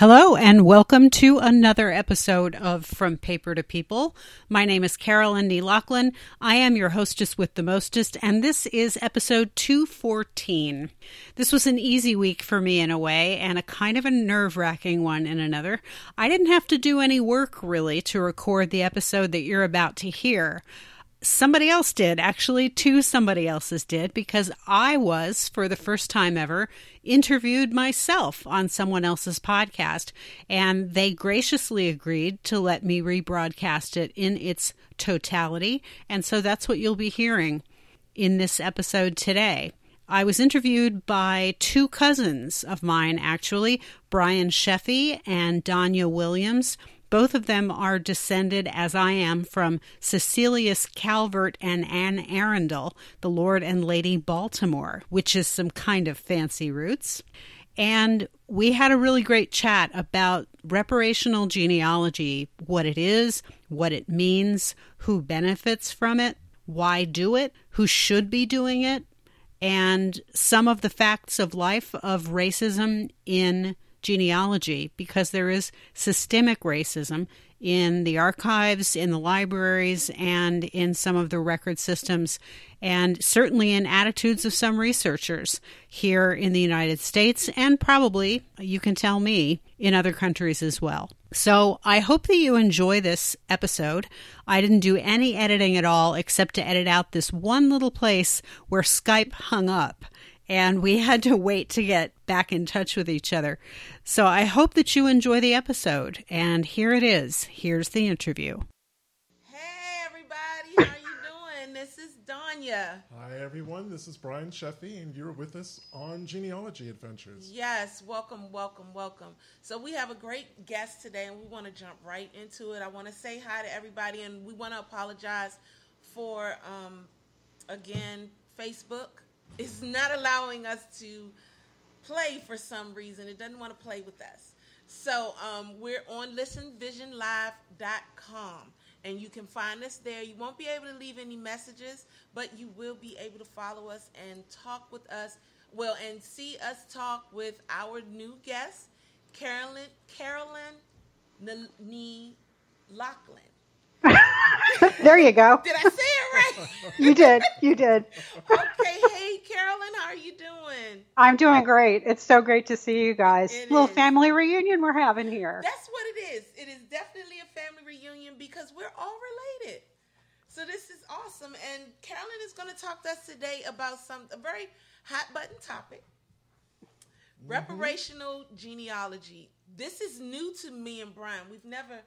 Hello, and welcome to another episode of From Paper to People. My name is Carolyn D. Lachlan. I am your hostess with the mostest, and this is episode 214. This was an easy week for me in a way, and a kind of a nerve wracking one in another. I didn't have to do any work really to record the episode that you're about to hear somebody else did. Actually, two somebody else's did because I was, for the first time ever, interviewed myself on someone else's podcast. And they graciously agreed to let me rebroadcast it in its totality. And so that's what you'll be hearing in this episode today. I was interviewed by two cousins of mine, actually, Brian Sheffey and Danya Williams. Both of them are descended, as I am, from Cecilius Calvert and Anne Arundel, the Lord and Lady Baltimore, which is some kind of fancy roots. And we had a really great chat about reparational genealogy what it is, what it means, who benefits from it, why do it, who should be doing it, and some of the facts of life of racism in genealogy because there is systemic racism in the archives, in the libraries, and in some of the record systems, and certainly in attitudes of some researchers here in the United States, and probably, you can tell me, in other countries as well. So I hope that you enjoy this episode. I didn't do any editing at all except to edit out this one little place where Skype hung up and we had to wait to get back in touch with each other. So I hope that you enjoy the episode. And here it is. Here's the interview. Hey, everybody. How you doing? This is Danya. Hi, everyone. This is Brian Sheffey, and you're with us on Genealogy Adventures. Yes, welcome, welcome, welcome. So we have a great guest today, and we want to jump right into it. I want to say hi to everybody, and we want to apologize for, um, again, Facebook is not allowing us to play for some reason. It doesn't want to play with us. So um, we're on listenvisionlive.com and you can find us there. You won't be able to leave any messages, but you will be able to follow us and talk with us. Well, and see us talk with our new guest, Carolyn Carolyn Nee Lachlan. there you go. Did I say it right? you did. You did. Okay. Hey, Carolyn, how are you doing? I'm doing great. It's so great to see you guys. It Little is. family reunion we're having here. That's what it is. It is definitely a family reunion because we're all related. So this is awesome. And Carolyn is going to talk to us today about some a very hot button topic. Mm-hmm. Reparational genealogy. This is new to me and Brian. We've never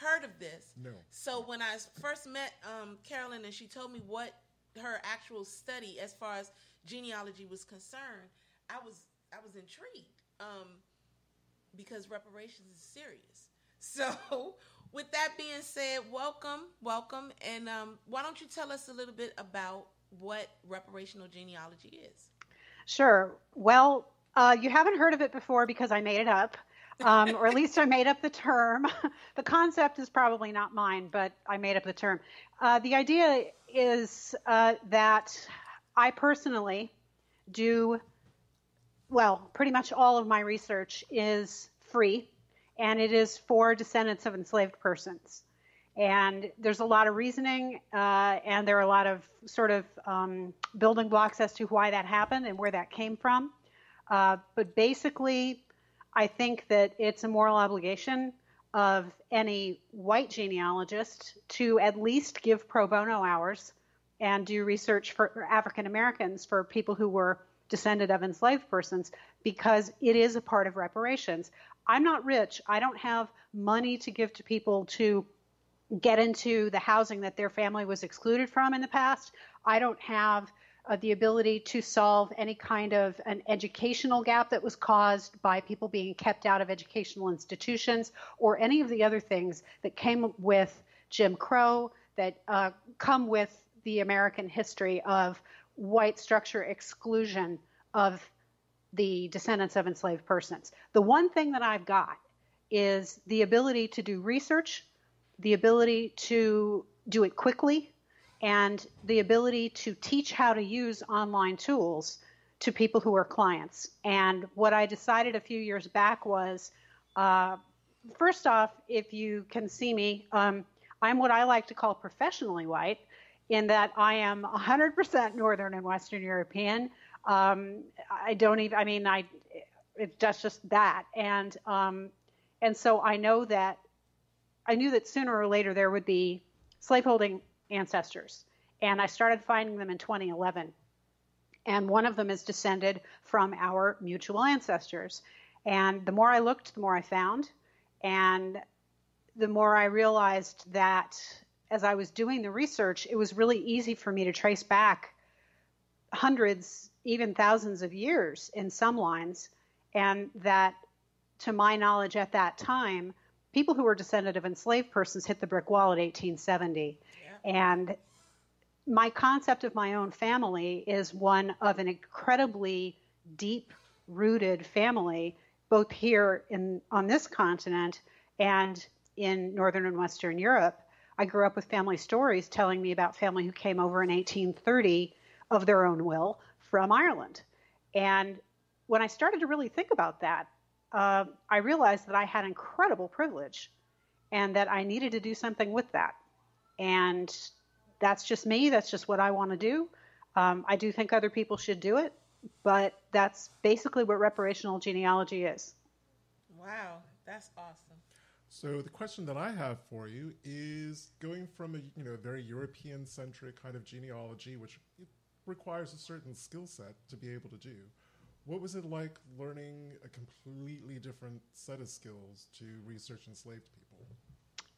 heard of this. No. So when I first met um, Carolyn and she told me what her actual study as far as genealogy was concerned, I was I was intrigued um, because reparations is serious. So with that being said, welcome, welcome, and um, why don't you tell us a little bit about what reparational genealogy is? Sure. Well, uh, you haven't heard of it before because I made it up. Um, or at least I made up the term. the concept is probably not mine, but I made up the term. Uh, the idea is uh, that I personally do, well, pretty much all of my research is free, and it is for descendants of enslaved persons. And there's a lot of reasoning, uh, and there are a lot of sort of um, building blocks as to why that happened and where that came from. Uh, but basically, I think that it's a moral obligation of any white genealogist to at least give pro bono hours and do research for African Americans, for people who were descended of enslaved persons, because it is a part of reparations. I'm not rich. I don't have money to give to people to get into the housing that their family was excluded from in the past. I don't have uh, the ability to solve any kind of an educational gap that was caused by people being kept out of educational institutions or any of the other things that came with Jim Crow that uh, come with the American history of white structure exclusion of the descendants of enslaved persons. The one thing that I've got is the ability to do research, the ability to do it quickly, and the ability to teach how to use online tools to people who are clients. And what I decided a few years back was Uh, first off, if you can see me, um, I'm what I like to call professionally white, in that I am 100% Northern and Western European. Um, I don't even. I mean, I. It's just just that, and um, and so I know that. I knew that sooner or later there would be slaveholding ancestors, and I started finding them in 2011. And one of them is descended from our mutual ancestors. And the more I looked, the more I found. And the more I realized that as I was doing the research, it was really easy for me to trace back hundreds, even thousands of years in some lines. And that, to my knowledge at that time, people who were descended of enslaved persons hit the brick wall at 1870. Yeah. And my concept of my own family is one of an incredibly deep rooted family, both here in on this continent and in northern and western Europe. I grew up with family stories telling me about family who came over in 1830 of their own will from Ireland. And when I started to really think about that, uh, I realized that I had incredible privilege and that I needed to do something with that. And that's just me. That's just what I want to do. Um, I do think other people should do it, but that's basically what reparational genealogy is. Wow, that's awesome. So the question that I have for you is going from a you know very European centric kind of genealogy, which requires a certain skill set to be able to do. What was it like learning a completely different set of skills to research enslaved people?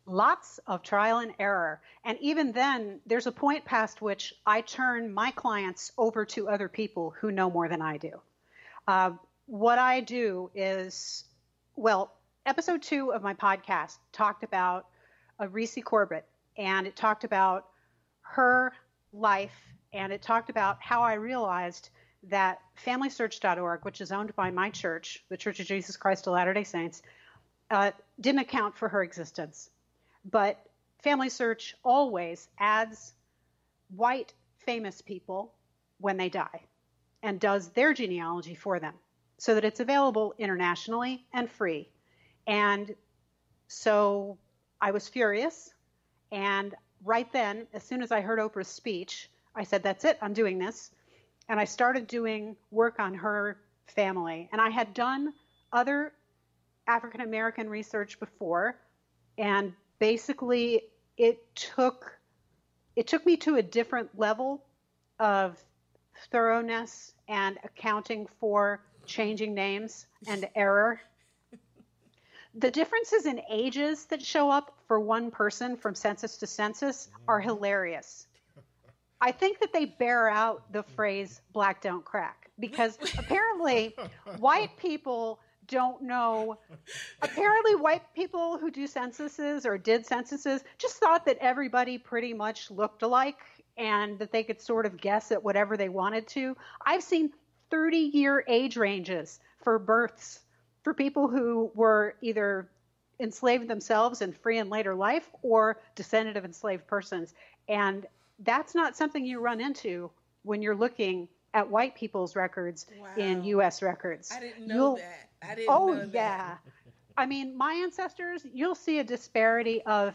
Lots of trial and error. And even then, there's a point past which I turn my clients over to other people who know more than I do. Uh, what I do is, well, episode two of my podcast talked about a Recy Corbitt, and it talked about her life, and it talked about how I realized that FamilySearch.org, which is owned by my church, the Church of Jesus Christ of Latter day Saints, uh, didn't account for her existence. But Family Search always adds white famous people when they die and does their genealogy for them so that it's available internationally and free. And so I was furious. And right then, as soon as I heard Oprah's speech, I said, That's it, I'm doing this. And I started doing work on her family. And I had done other African American research before, and basically it took it took me to a different level of thoroughness and accounting for changing names and error. The differences in ages that show up for one person from census to census are mm. hilarious. I think that they bear out the phrase black don't crack because apparently white people don't know. Apparently, white people who do censuses or did censuses just thought that everybody pretty much looked alike and that they could sort of guess at whatever they wanted to. I've seen 30 year age ranges for births for people who were either enslaved themselves in free and later life or descendant of enslaved persons. And that's not something you run into when you're looking at white people's records wow. in U.S. records. I didn't know You'll, that. I didn't oh, yeah. I mean, my ancestors, you'll see a disparity of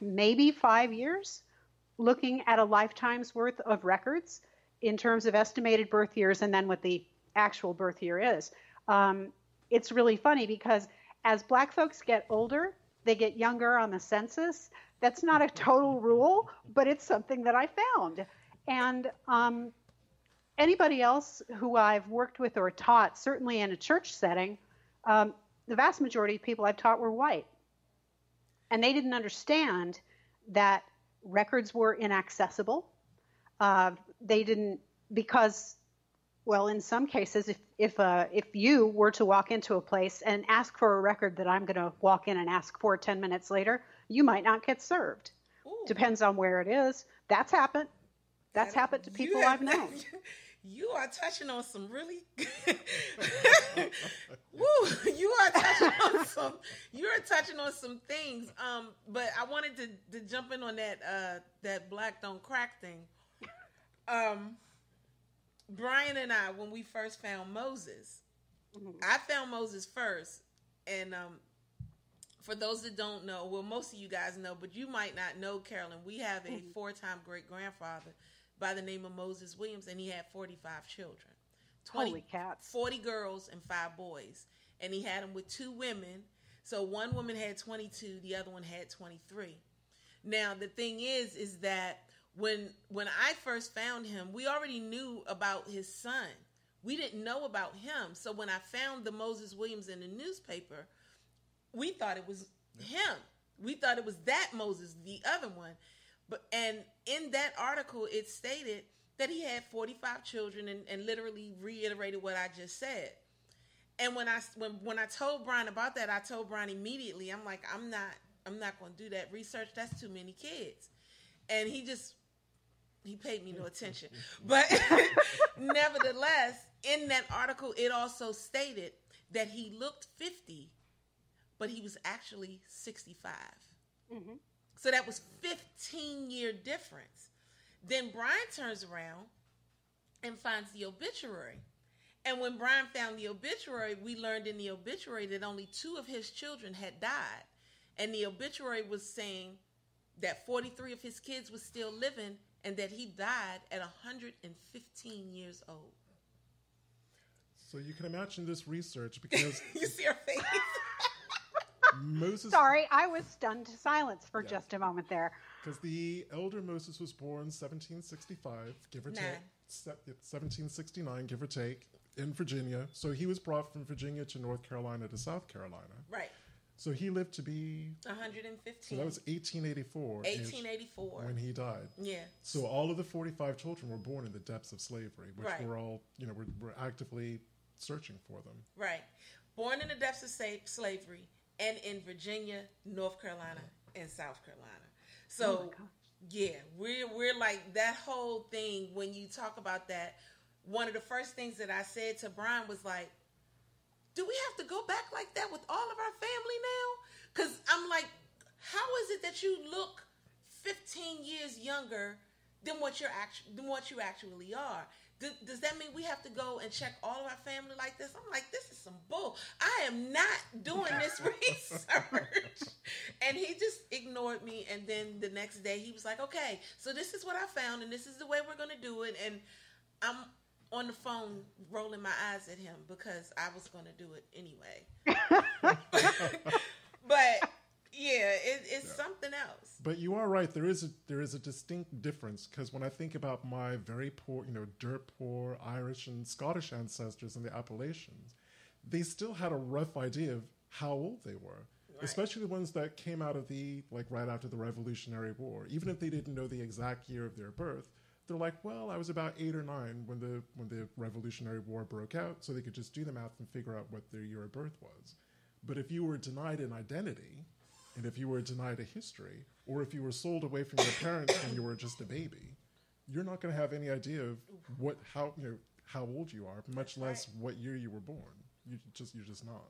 maybe five years looking at a lifetime's worth of records in terms of estimated birth years and then what the actual birth year is. Um, it's really funny because as black folks get older, they get younger on the census. That's not a total rule, but it's something that I found. And um, anybody else who I've worked with or taught, certainly in a church setting, um, the vast majority of people I've taught were white. And they didn't understand that records were inaccessible. Uh, they didn't, because, well, in some cases, if, if, uh, if you were to walk into a place and ask for a record that I'm going to walk in and ask for 10 minutes later, you might not get served. Ooh. Depends on where it is. That's happened. That's happened to people I've known. you are touching on some really woo you are touching on some you're touching on some things um but i wanted to, to jump in on that uh that black don't crack thing um brian and i when we first found moses mm-hmm. i found moses first and um, for those that don't know, well, most of you guys know, but you might not know, Carolyn. We have a mm-hmm. four-time great grandfather by the name of Moses Williams, and he had 45 children. 20, Holy cats. 40 girls and five boys. And he had them with two women. So one woman had 22, the other one had 23. Now, the thing is, is that when when I first found him, we already knew about his son. We didn't know about him. So when I found the Moses Williams in the newspaper, we thought it was him. We thought it was that Moses, the other one. But and in that article, it stated that he had 45 children and, and literally reiterated what I just said. And when I when when I told Brian about that, I told Brian immediately. I'm like, I'm not I'm not going to do that research. That's too many kids. And he just he paid me no attention. But nevertheless, in that article, it also stated that he looked 50, but he was actually 65. Mm-hmm. So that was 15 year difference. Then Brian turns around and finds the obituary. And when Brian found the obituary, we learned in the obituary that only two of his children had died. And the obituary was saying that 43 of his kids were still living and that he died at 115 years old. So you can imagine this research because you see her face. Moses. Sorry, I was stunned to silence for yeah. just a moment there. Because the elder Moses was born 1765, give or take, 1769, give or take, in Virginia. So he was brought from Virginia to North Carolina to South Carolina. Right. So he lived to be 115. So that was 1884. 1884 when he died. Yeah. So all of the 45 children were born in the depths of slavery, which right. we're all, you know, we're, we're actively searching for them. Right. Born in the depths of slavery and in Virginia, North Carolina, and South Carolina. Oh so oh yeah, we're we're like that whole thing when you talk about that. One of the first things that I said to Brian was like, "Do we have to go back like that with all of our family now?" Because I'm like, how is it that you look 15 years younger than what you're actually than what you actually are? Does, does that mean we have to go and check all of our family like this? I'm like, this is some bull. I am not doing this research. and he just ignored me. And then the next day he was like, okay, so this is what I found and this is the way we're going to do it. And I'm on the phone rolling my eyes at him because I was going to do it anyway. but yeah, it, it's yeah. something else. But you are right. There is a there is a distinct difference because when I think about my very poor, you know, dirt poor Irish and Scottish ancestors in the Appalachians, they still had a rough idea of how old they were. Right. Especially the ones that came out of the like right after the Revolutionary War. Even if they didn't know the exact year of their birth, they're like, well, I was about eight or nine when the when the Revolutionary War broke out, so they could just do the math and figure out what their year of birth was. But if you were denied an identity, and if you were denied a history, or if you were sold away from your parents when you were just a baby, you're not going to have any idea of what how you know how old you are, much less what year you were born. You just you're just not.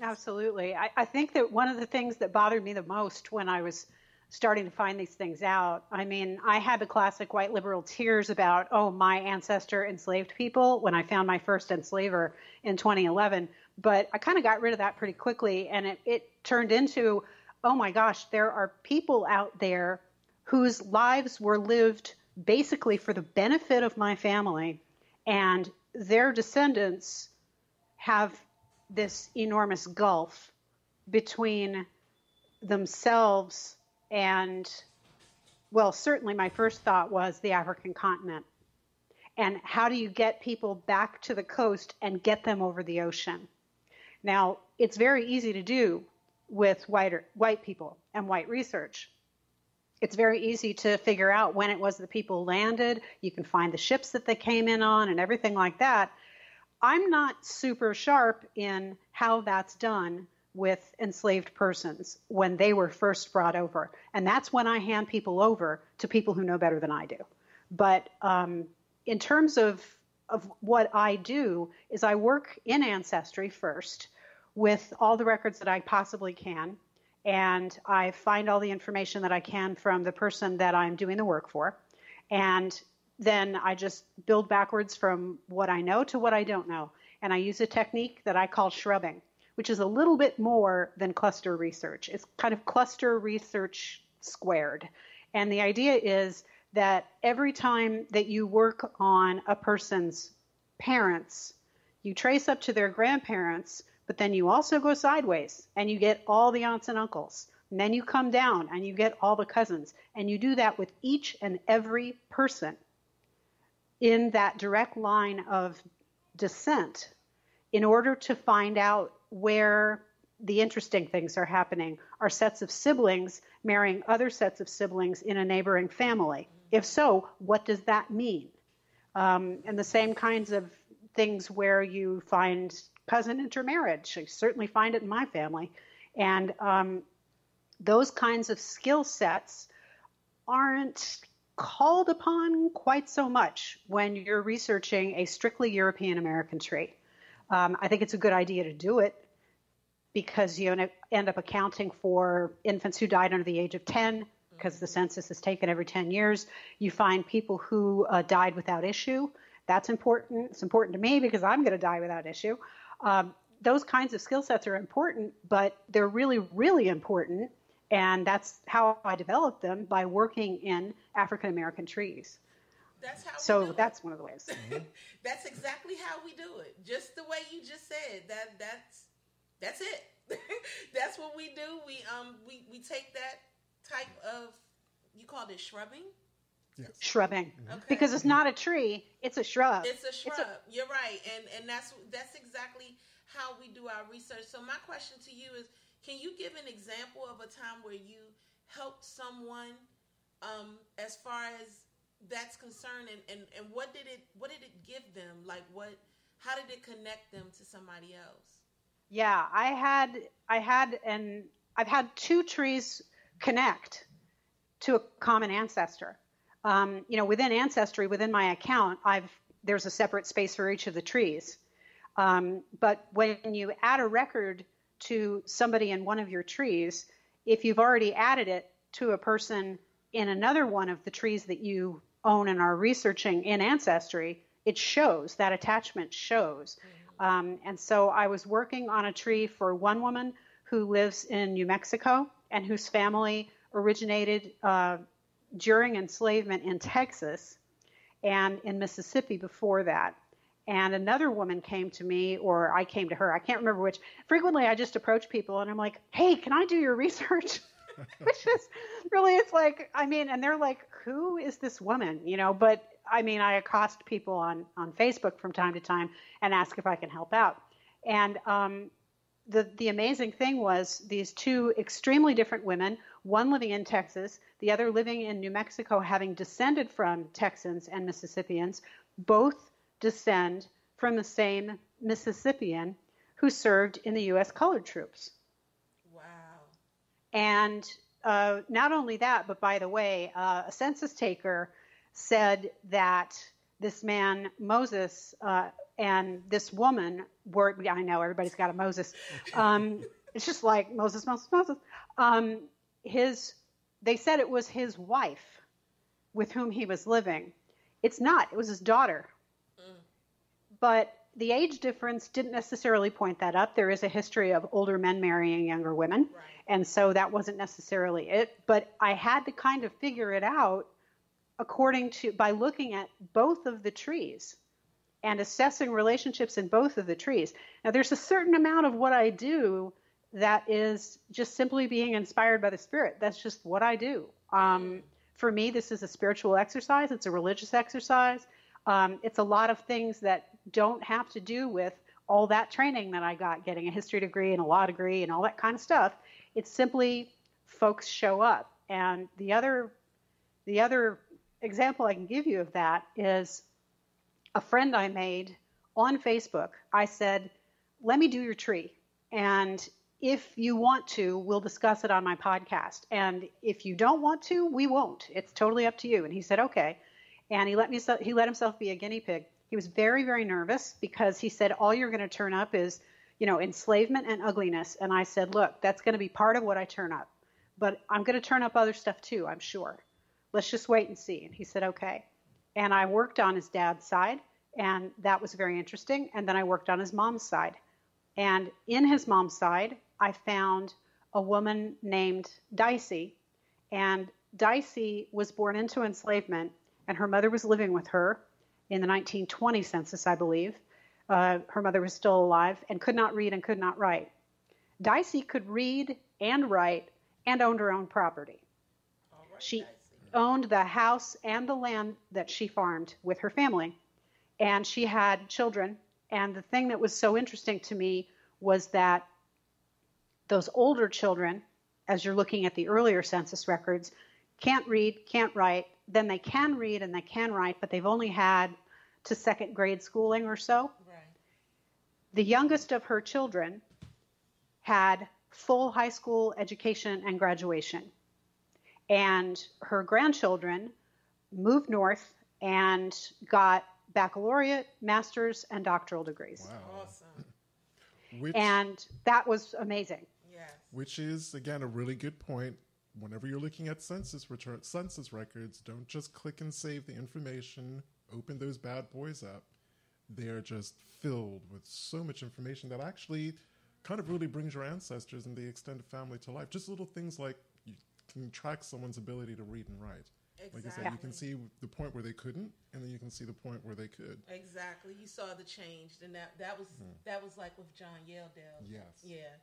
Absolutely. I, I think that one of the things that bothered me the most when I was starting to find these things out. I mean, I had the classic white liberal tears about, oh, my ancestor enslaved people when I found my first enslaver in 2011. But I kind of got rid of that pretty quickly, and it, it turned into, oh my gosh, there are people out there whose lives were lived basically for the benefit of my family, and their descendants have this enormous gulf between themselves and, well, certainly my first thought was the African continent. And how do you get people back to the coast and get them over the ocean? Now, it's very easy to do with white, white people and white research. It's very easy to figure out when it was the people landed. You can find the ships that they came in on and everything like that. I'm not super sharp in how that's done with enslaved persons when they were first brought over. And that's when I hand people over to people who know better than I do. But um, in terms of, of what I do, is I work in Ancestry first with all the records that I possibly can. And I find all the information that I can from the person that I'm doing the work for. And then I just build backwards from what I know to what I don't know. And I use a technique that I call shrubbing, which is a little bit more than cluster research. It's kind of cluster research squared. And the idea is that every time that you work on a person's parents, you trace up to their grandparents, but then you also go sideways and you get all the aunts and uncles. And then you come down and you get all the cousins. And you do that with each and every person in that direct line of descent in order to find out where the interesting things are happening. Are sets of siblings marrying other sets of siblings in a neighboring family? If so, what does that mean? Um, and the same kinds of things where you find cousin intermarriage. I certainly find it in my family. And um, those kinds of skill sets aren't called upon quite so much when you're researching a strictly European American tree. Um, I think it's a good idea to do it because you end up accounting for infants who died under the age of 10 because the census is taken every 10 years. You find people who uh, died without issue. That's important. It's important to me because I'm going to die without issue. Um, those kinds of skill sets are important, but they're really, really important. And that's how I developed them by working in African American trees. That's how. So that's one of the ways. that's exactly how we do it. Just the way you just said. That that's that's it. that's what we do. We um we we take that type of you call it shrubbing. Yes. Shrubbing, okay. because it's not a tree; it's a shrub. It's a shrub. It's a... You're right, and and that's that's exactly how we do our research. So my question to you is, can you give an example of a time where you helped someone um, as far as that's concerned, and, and and what did it what did it give them? Like what? How did it connect them to somebody else? Yeah, I had I had and I've had two trees connect to a common ancestor um, you know, within Ancestry, within my account, I've there's a separate space for each of the trees. Um, but when you add a record to somebody in one of your trees, if you've already added it to a person in another one of the trees that you own and are researching in Ancestry, it shows that attachment shows. Mm-hmm. Um, and so I was working on a tree for one woman who lives in New Mexico and whose family originated uh, during enslavement in Texas and in Mississippi before that. And another woman came to me, or I came to her, I can't remember which. Frequently, I just approach people and I'm like, hey, can I do your research? which is really, it's like, I mean, and they're like, who is this woman? You know, but I mean, I accost people on, on Facebook from time to time and ask if I can help out. And um, the, the amazing thing was these two extremely different women, one living in Texas, the other living in New Mexico, having descended from Texans and Mississippians, both descend from the same Mississippian who served in the U.S. colored troops. Wow. And uh, not only that, but by the way, uh, a census taker said that this man, Moses, uh, and this woman were, I know everybody's got a Moses. Um, it's just like Moses, Moses, Moses. Um, his, they said it was his wife with whom he was living. It's not, it was his daughter. Mm. But the age difference didn't necessarily point that up. There is a history of older men marrying younger women. Right. And so that wasn't necessarily it. But I had to kind of figure it out according to by looking at both of the trees and assessing relationships in both of the trees. Now, there's a certain amount of what I do that is just simply being inspired by the Spirit. That's just what I do. Um, for me, this is a spiritual exercise, it's a religious exercise. Um, it's a lot of things that don't have to do with all that training that I got, getting a history degree and a law degree and all that kind of stuff. It's simply folks show up. And the other, the other example I can give you of that is a friend I made on Facebook. I said, Let me do your tree. And if you want to, we'll discuss it on my podcast. And if you don't want to, we won't. It's totally up to you. And he said, Okay. And he let me he let himself be a guinea pig. He was very, very nervous because he said, All you're going to turn up is, you know, enslavement and ugliness. And I said, Look, that's going to be part of what I turn up. But I'm going to turn up other stuff too, I'm sure. Let's just wait and see. And he said, Okay. And I worked on his dad's side, and that was very interesting. And then I worked on his mom's side. And in his mom's side, I found a woman named Dicey. And Dicey was born into enslavement, and her mother was living with her in the 1920 census, I believe. Uh, her mother was still alive and could not read and could not write. Dicey could read and write and owned her own property. Right, She Dicey. owned the house and the land that she farmed with her family. And she had children. And the thing that was so interesting to me was that those older children, as you're looking at the earlier census records, can't read, can't write. Then they can read and they can write, but they've only had to second grade schooling or so. Right. The youngest of her children had full high school education and graduation. And her grandchildren moved north and got baccalaureate, master's, and doctoral degrees. Wow. Awesome. Which, And that was amazing. Which is again a really good point. Whenever you're looking at census return, census records, don't just click and save the information. Open those bad boys up. They're just filled with so much information that actually kind of really brings your ancestors and the extended family to life. Just little things like you can track someone's ability to read and write. Like I said, you can see the point where they couldn't, and then you can see the point where they could. Exactly. You saw the change, and that that was hmm. that was like with John Yeldale. Yes. Yeah,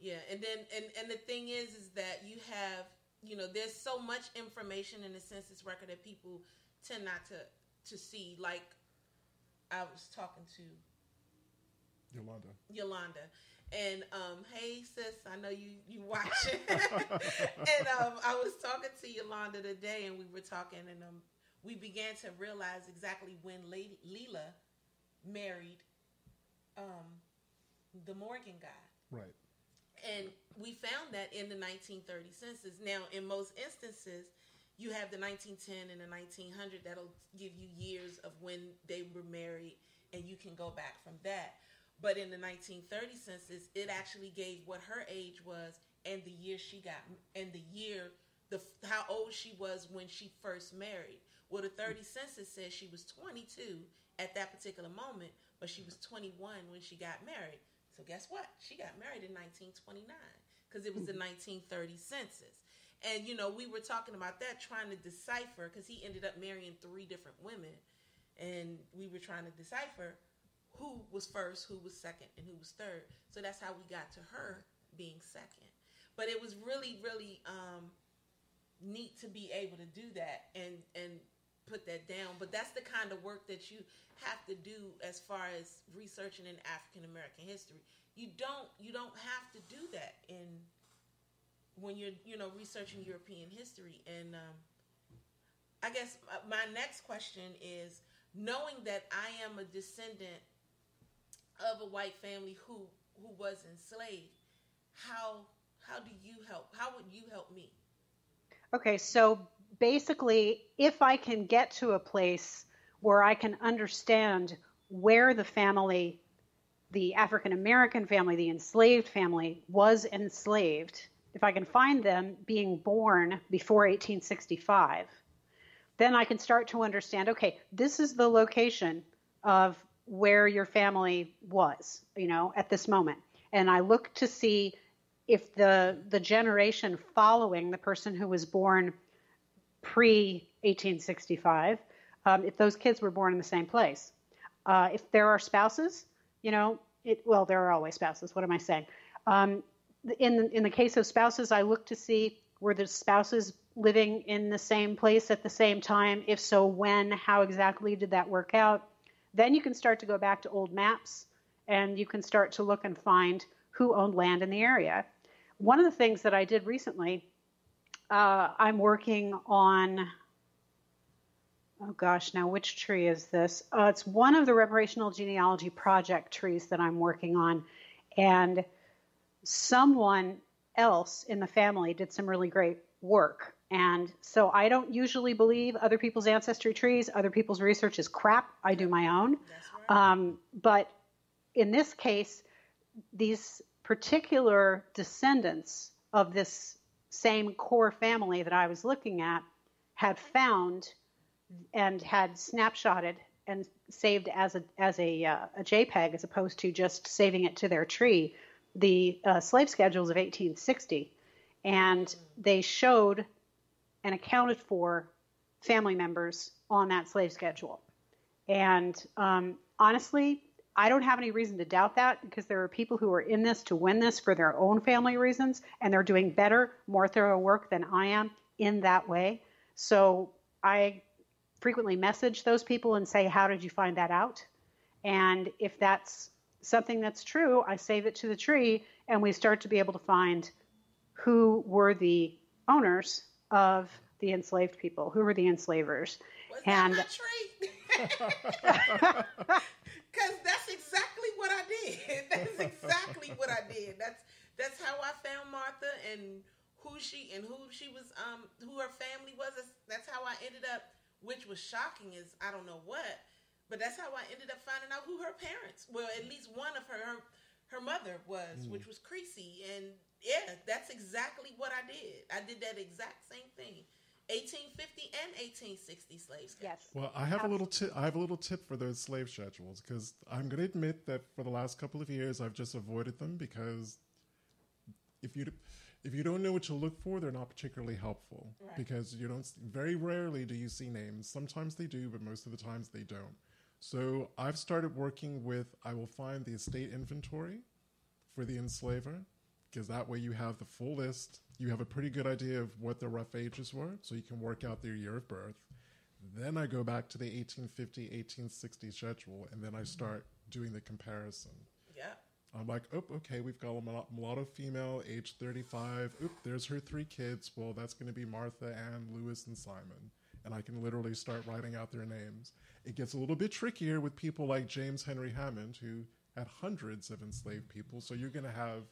yeah. And then and and the thing is, is that you have you know there's so much information in the census record that people tend not to to see. Like I was talking to Yolanda. Yolanda. And um, hey sis, I know you you watching. and um, I was talking to Yolanda today, and we were talking, and um, we began to realize exactly when Lady Leela married um, the Morgan guy, Right. And we found that in the 1930 census. Now, in most instances, you have the 1910 and the 1900 that'll give you years of when they were married, and you can go back from that. But in the 1930 census, it actually gave what her age was and the year she got, and the year, the how old she was when she first married. Well, the 30 census says she was 22 at that particular moment, but she was 21 when she got married. So guess what? She got married in 1929 because it was the 1930 census. And you know, we were talking about that, trying to decipher because he ended up marrying three different women, and we were trying to decipher who was first, who was second, and who was third. So that's how we got to her being second. But it was really, really um, neat to be able to do that and and put that down. But that's the kind of work that you have to do as far as researching in African American history. You don't you don't have to do that in when you're you know researching European history. And um, I guess my next question is knowing that I am a descendant of a white family who who was enslaved how how do you help how would you help me Okay, so basically, if I can get to a place where I can understand where the family, the African American family, the enslaved family, was enslaved, if I can find them being born before 1865, then I can start to understand okay, this is the location of where your family was, you know, at this moment. And I look to see if the the generation following the person who was born pre 1865, um, if those kids were born in the same place, uh, if there are spouses, you know, it well, there are always spouses. What am I saying? Um, in in the case of spouses, I look to see were the spouses living in the same place at the same time. If so, when? How exactly did that work out? Then you can start to go back to old maps, and you can start to look and find who owned land in the area one of the things that I did recently, uh, I'm working on. Oh gosh, now which tree is this? Uh, it's one of the reparational genealogy project trees that I'm working on, and someone else in the family did some really great work. And so I don't usually believe other people's ancestry trees. Other people's research is crap. I do my own. right Um, but in this case, these particular descendants of this same core family that I was looking at had found and had snapshotted and saved as a as a, uh, a JPEG as opposed to just saving it to their tree, the uh, slave schedules of 1860, and they showed and accounted for family members on that slave schedule. And um, honestly, I don't have any reason to doubt that because there are people who are in this to win this for their own family reasons, and they're doing better, more thorough work than I am in that way. So I frequently message those people and say, How did you find that out? And if that's something that's true, I save it to the tree, and we start to be able to find who were the owners of the enslaved people, who were the enslavers. Was and? Because what I did. That's exactly what I did. That's that's how I found Martha and who she and who she was, um, who her family was. That's, that's how I ended up. Which was shocking is I don't know what, but that's how I ended up finding out who her parents. Well, at least one of her her, her mother was, which was Creasy, and yeah, that's exactly what I did. I did that exact same thing. 1850 and 1860 slave schedule. yes. Well, I have a little tip. I have a little tip for those slave schedules because I'm going to admit that for the last couple of years I've just avoided them because if you if you don't know what to look for, they're not particularly helpful Right. because you don't. Very rarely do you see names. Sometimes they do, but most of the times they don't. So I've started working with. I will find the estate inventory for the enslaver because that way you have the full list. You have a pretty good idea of what their rough ages were, so you can work out their year of birth. Then I go back to the 1850, 1860 schedule, and then I mm-hmm. start doing the comparison. Yeah. I'm like, oh, okay, we've got a mul- mulatto female, age 35. Oop, there's her three kids. Well, that's going to be Martha, Ann, Lewis, and Simon. And I can literally start writing out their names. It gets a little bit trickier with people like James Henry Hammond, who had hundreds of enslaved people. So you're going to have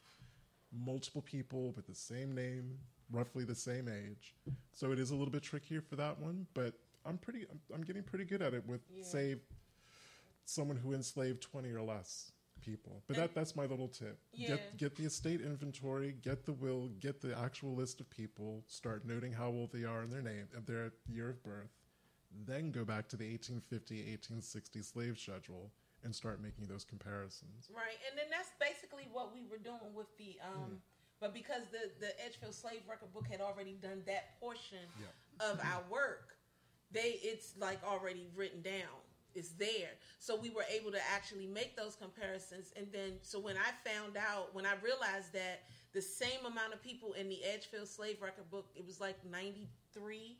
multiple people with the same name, roughly the same age. So it is a little bit trickier for that one, but I'm pretty, I'm, I'm getting pretty good at it with, say, someone who enslaved 20 or less people. But that that's my little tip. Yeah. Get get the estate inventory, get the will, get the actual list of people, start noting how old they are and their name and their year of birth. Then go back to the 1850 1860 slave schedule and start making those comparisons. Right, and then that's basically what we were doing with the um. But because the the Edgefield Slave Record Book had already done that portion of our work, they it's like already written down. It's there, so we were able to actually make those comparisons. And then, so when I found out, when I realized that the same amount of people in the Edgefield Slave Record Book, it was like ninety three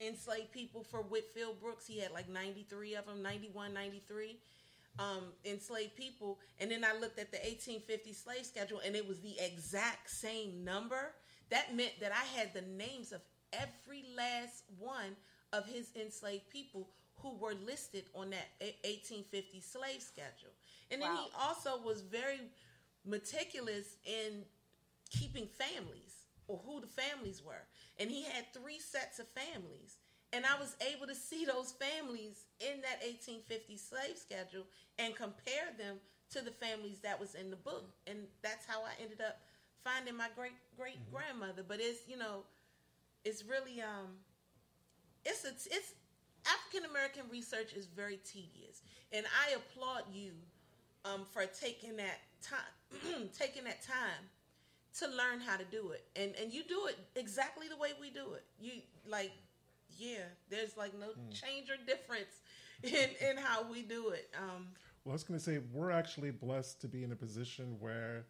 enslaved people for Whitfield Brooks. He had like 93 of them, 91, 93 um, enslaved people. And then I looked at the 1850 slave schedule and it was the exact same number. That meant that I had the names of every last one of his enslaved people who were listed on that 1850 slave schedule. And then he also was very meticulous in keeping families or who the families were. And he had three sets of families. And I was able to see those families in that 1850 slave schedule and compare them to the families that was in the book. And that's how I ended up finding my great great grandmother. But it's, you know, it's really um it's a, it's African American research is very tedious. And I applaud you um for taking that time taking that time to learn how to do it. And and you do it exactly the way we do it. You like yeah, there's like no change or difference in in how we do it. Um Well, I was going to say we're actually blessed to be in a position where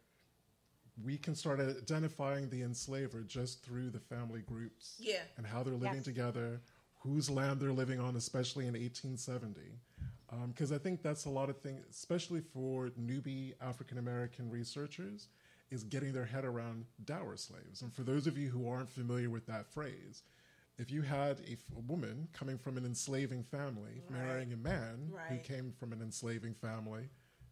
we can start identifying the enslaver just through the family groups. Yeah. And how they're living Yes. together, whose land they're living on, especially in 1870. Because I think that's a lot of things, especially for newbie African American researchers, is getting their head around dower slaves. And for those of you who aren't familiar with that phrase, if you had a, f- a woman coming from an enslaving family marrying a man who came from an enslaving family,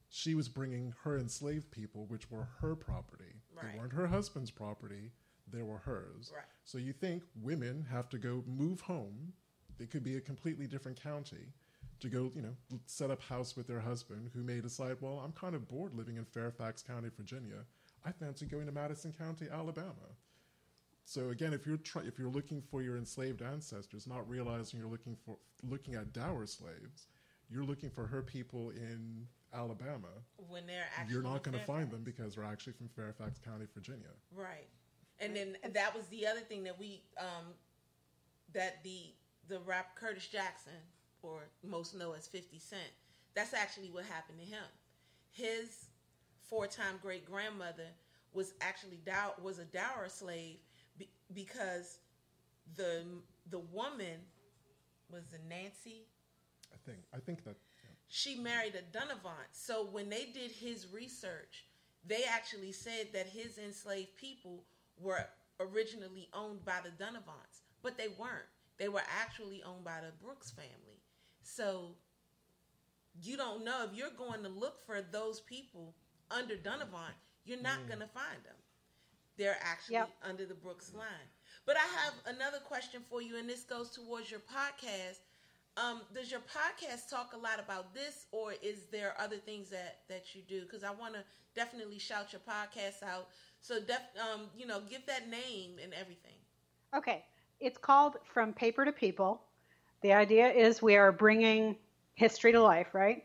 she was bringing her enslaved people, which were her property. Right. They weren't her husband's property, they were hers. Right. So you think women have to go move home, it could be a completely different county, to go, you know, set up house with their husband who may decide, well, I'm kind of bored living in Fairfax County, Virginia. I fancy going to Madison County, Alabama. So again, if you're try- if you're looking for your enslaved ancestors, not realizing you're looking for looking at dower slaves, you're looking for her people in Alabama. When they're actually You're not going to find them because they're actually from Fairfax County, Virginia. Right. And then that was the other thing that we um that the the rap Curtis Jackson or most know as 50 Cent. That's actually what happened to him. His four-time great grandmother was actually dow- was a dower slave be- because the the woman was it Nancy I think. I think that. yeah. she married a Donovan. So when they did his research, they actually said that his enslaved people were originally owned by the Donovans, but they weren't. They were actually owned by the Brooks family. So you don't know if you're going to look for those people under Donovan, you're not mm. going to find them. They're actually Yep. under the Brooks line. But I have another question for you, and this goes towards your podcast. Um, does your podcast talk a lot about this, or is there other things that that you do? Because I want to definitely shout your podcast out. So, def, um, you know, give that name and everything. Okay, it's called From Paper to People. The idea is we are bringing history to life, right?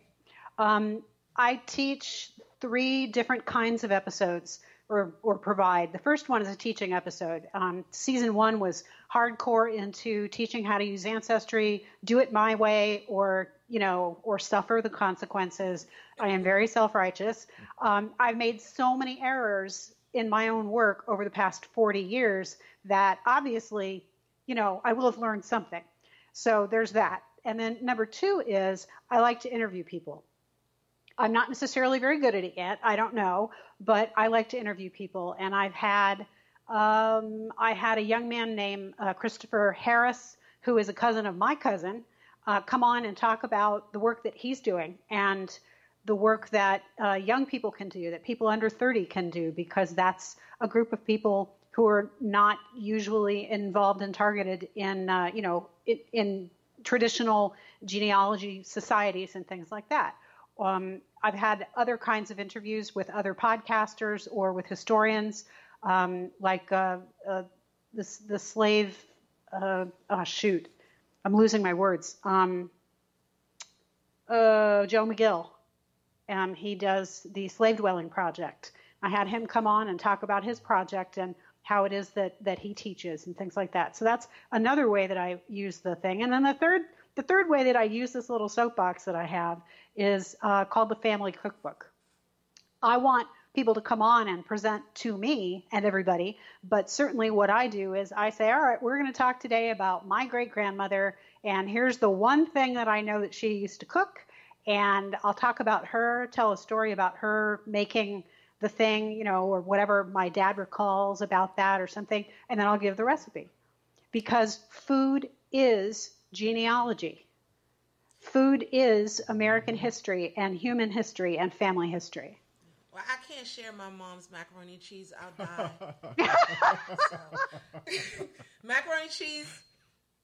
Um, I teach three different kinds of episodes or, or provide. The first one is a teaching episode. Um, season one was hardcore into teaching how to use Ancestry, do it my way, or you know, or suffer the consequences. I am very self-righteous. Um, I've made so many errors in my own work over the past 40 years that obviously, you know, I will have learned something. So there's that. And then number two is I like to interview people. I'm not necessarily very good at it yet. I don't know, but I like to interview people. And I've had, um, I had a young man named uh, Christopher Harris, who is a cousin of my cousin, uh, come on and talk about the work that he's doing and the work that uh, young people can do, that people under 30 can do, because that's a group of people who are not usually involved and targeted in, uh, you know, in, in traditional genealogy societies and things like that. Um, I've had other kinds of interviews with other podcasters or with historians, um, like uh, uh, the, the slave. Uh, oh, shoot, I'm losing my words. Um, uh, Joe McGill. Um, he does the Slave Dwelling Project. I had him come on and talk about his project and how it is that that he teaches and things like that. So that's another way that I use the thing. And then the third the third way that I use this little soapbox that I have is uh, called the Family Cookbook. I want people to come on and present to me and everybody, but certainly what I do is I say, all right, we're going to talk today about my great grandmother, and here's the one thing that I know that she used to cook, and I'll talk about her, tell a story about her making the thing, you know, or whatever my dad recalls about that or something, and then I'll give the recipe. Because food is genealogy. Food is American history and human history and family history. Well, I can't share my mom's macaroni and cheese. I'll die. Macaroni and cheese,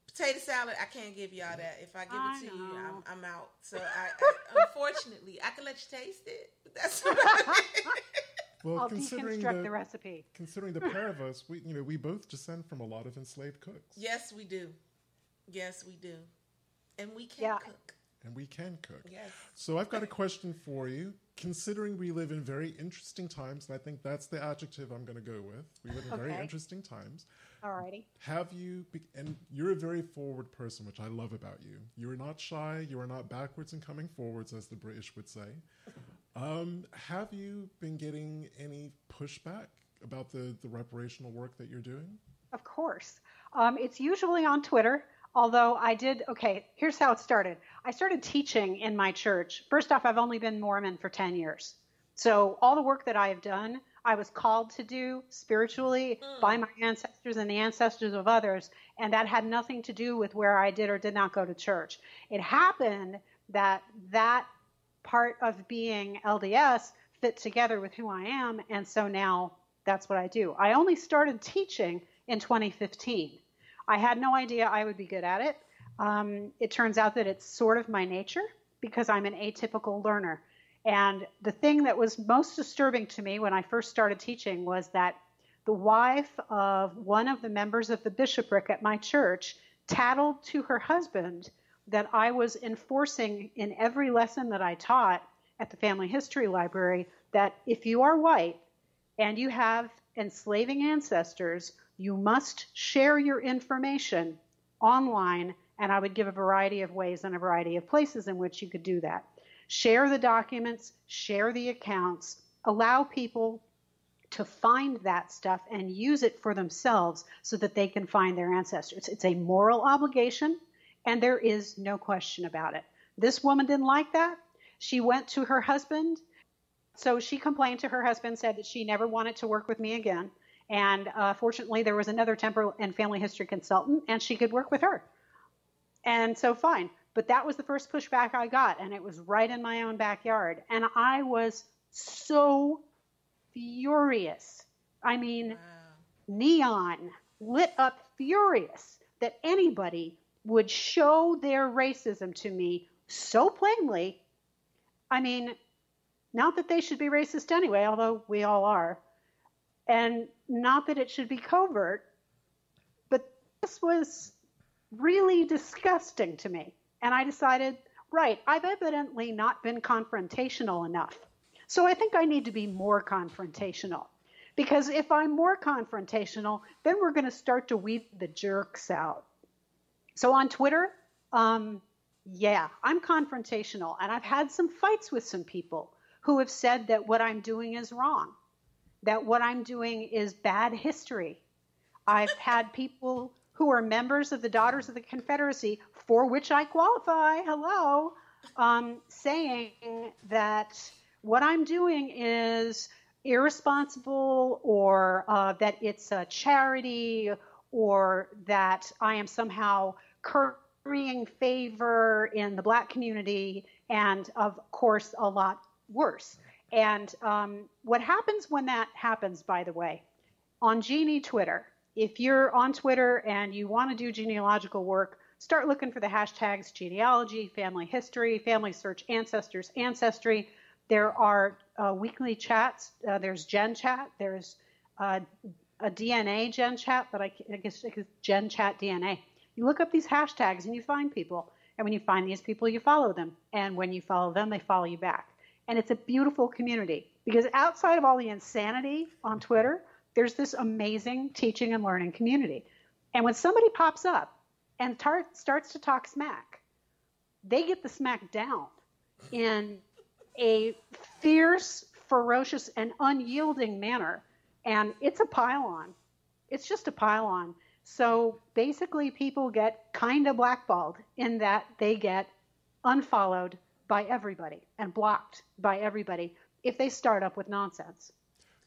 potato salad. I can't give y'all that. If I give I it to you. I'm, I'm out. So I, I, unfortunately, I can let you taste it. But that's about it. Well, I'll considering deconstruct the, the recipe. considering the pair of us, we you know we both descend from a lot of enslaved cooks, Yes, we do. Yes, we do. And we can Yeah. cook. and we can cook. Yes. So I've got a question for you. Considering we live in very interesting times, and I think that's the adjective I'm going to go with. We live in very interesting times. Alrighty. Have you, be- and you're a very forward person, which I love about you. You are not shy. You are not backwards and coming forwards, as the British would say. Um, have you been getting any pushback about the, the reparational work that you're doing? Of course. Um, it's usually on Twitter, although I did, okay, here's how it started. I started teaching in my church. First off, I've only been Mormon for 10 years. So all the work that I have done, I was called to do spiritually hmm. by my ancestors and the ancestors of others, and that had nothing to do with where I did or did not go to church. It happened that that part of being LDS fit together with who I am, and so now that's what I do. I only started teaching in 2015. I had no idea I would be good at it. Um, it turns out that it's sort of my nature because I'm an atypical learner. And the thing that was most disturbing to me when I first started teaching was that the wife of one of the members of the bishopric at my church tattled to her husband that I was enforcing in every lesson that I taught at the Family History Library that if you are white and you have enslaving ancestors, you must share your information online. And I would give a variety of ways and a variety of places in which you could do that. Share the documents, share the accounts, allow people to find that stuff and use it for themselves so that they can find their ancestors. It's a moral obligation, and there is no question about it. This woman didn't like that. She went to her husband. So she complained to her husband, said that she never wanted to work with me again. And uh, fortunately, there was another temporal and family history consultant, and she could work with her. And so, fine. But that was the first pushback I got, and it was right in my own backyard. And I was so furious. I mean, wow. neon, lit up furious that anybody would show their racism to me so plainly. I mean, not that they should be racist anyway, although we all are, and not that it should be covert, but this was really disgusting to me. And I decided, right, I've evidently not been confrontational enough. So I think I need to be more confrontational. Because if I'm more confrontational, then we're going to start to weed the jerks out. So on Twitter, um, yeah, I'm confrontational. And I've had some fights with some people who have said that what I'm doing is wrong, that what I'm doing is bad history. I've had people who are members of the Daughters of the Confederacy, for which I qualify, hello, um, saying that what I'm doing is irresponsible or uh, that it's a charity or that I am somehow currying favor in the black community and of course a lot worse. And um, what happens when that happens, by the way, on Genie Twitter, if you're on Twitter and you want to do genealogical work, start looking for the hashtags genealogy, family history, family search ancestors, ancestry. There are uh, weekly chats. Uh, there's Gen Chat. There's uh, a DNA Gen Chat, but I, I guess it's Gen Chat DNA. You look up these hashtags and you find people. And when you find these people, you follow them. And when you follow them, they follow you back. And it's a beautiful community because outside of all the insanity on Twitter, there's this amazing teaching and learning community. And when somebody pops up and tar- starts to talk smack, they get the smack down in a fierce, ferocious, and unyielding manner. And it's a pile-on. It's just a pile-on. So basically, people get kind of blackballed in that they get unfollowed by everybody and blocked by everybody if they start up with nonsense.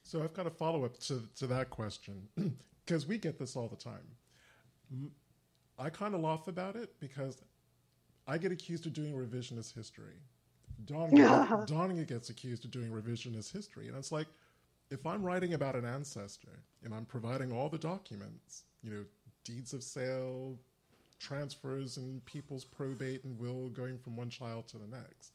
So I've got a follow up to, to that question because we get this all the time. I kind of laugh about it because I get accused of doing revisionist history. Donia, gets accused of doing revisionist history. And it's like, if I'm writing about an ancestor and I'm providing all the documents, you know, deeds of sale, transfers, and people's probate and will going from one child to the next,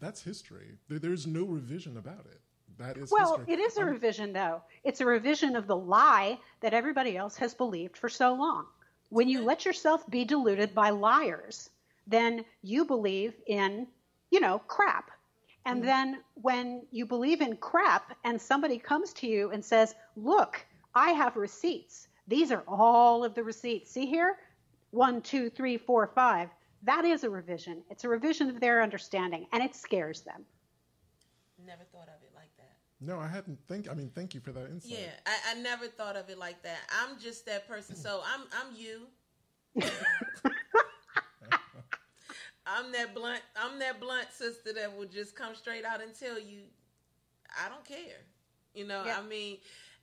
that's history. There's no revision about it. That is well, history. it is a revision, though. It's a revision of the lie that everybody else has believed for so long. When you let yourself be deluded by liars, then you believe in you know, crap. And mm then when you believe in crap and somebody comes to you and says, Look, I have receipts. These are all of the receipts. See here? One, two, three, four, five. That is a revision. It's a revision of their understanding, and it scares them. Never thought of it like that. No, I hadn't think. I mean, thank you for that insight. Yeah, I, I never thought of it like that. I'm just that person. So I'm I'm you. I'm that blunt. I'm that blunt sister that will just come straight out and tell you, I don't care. You know, I mean,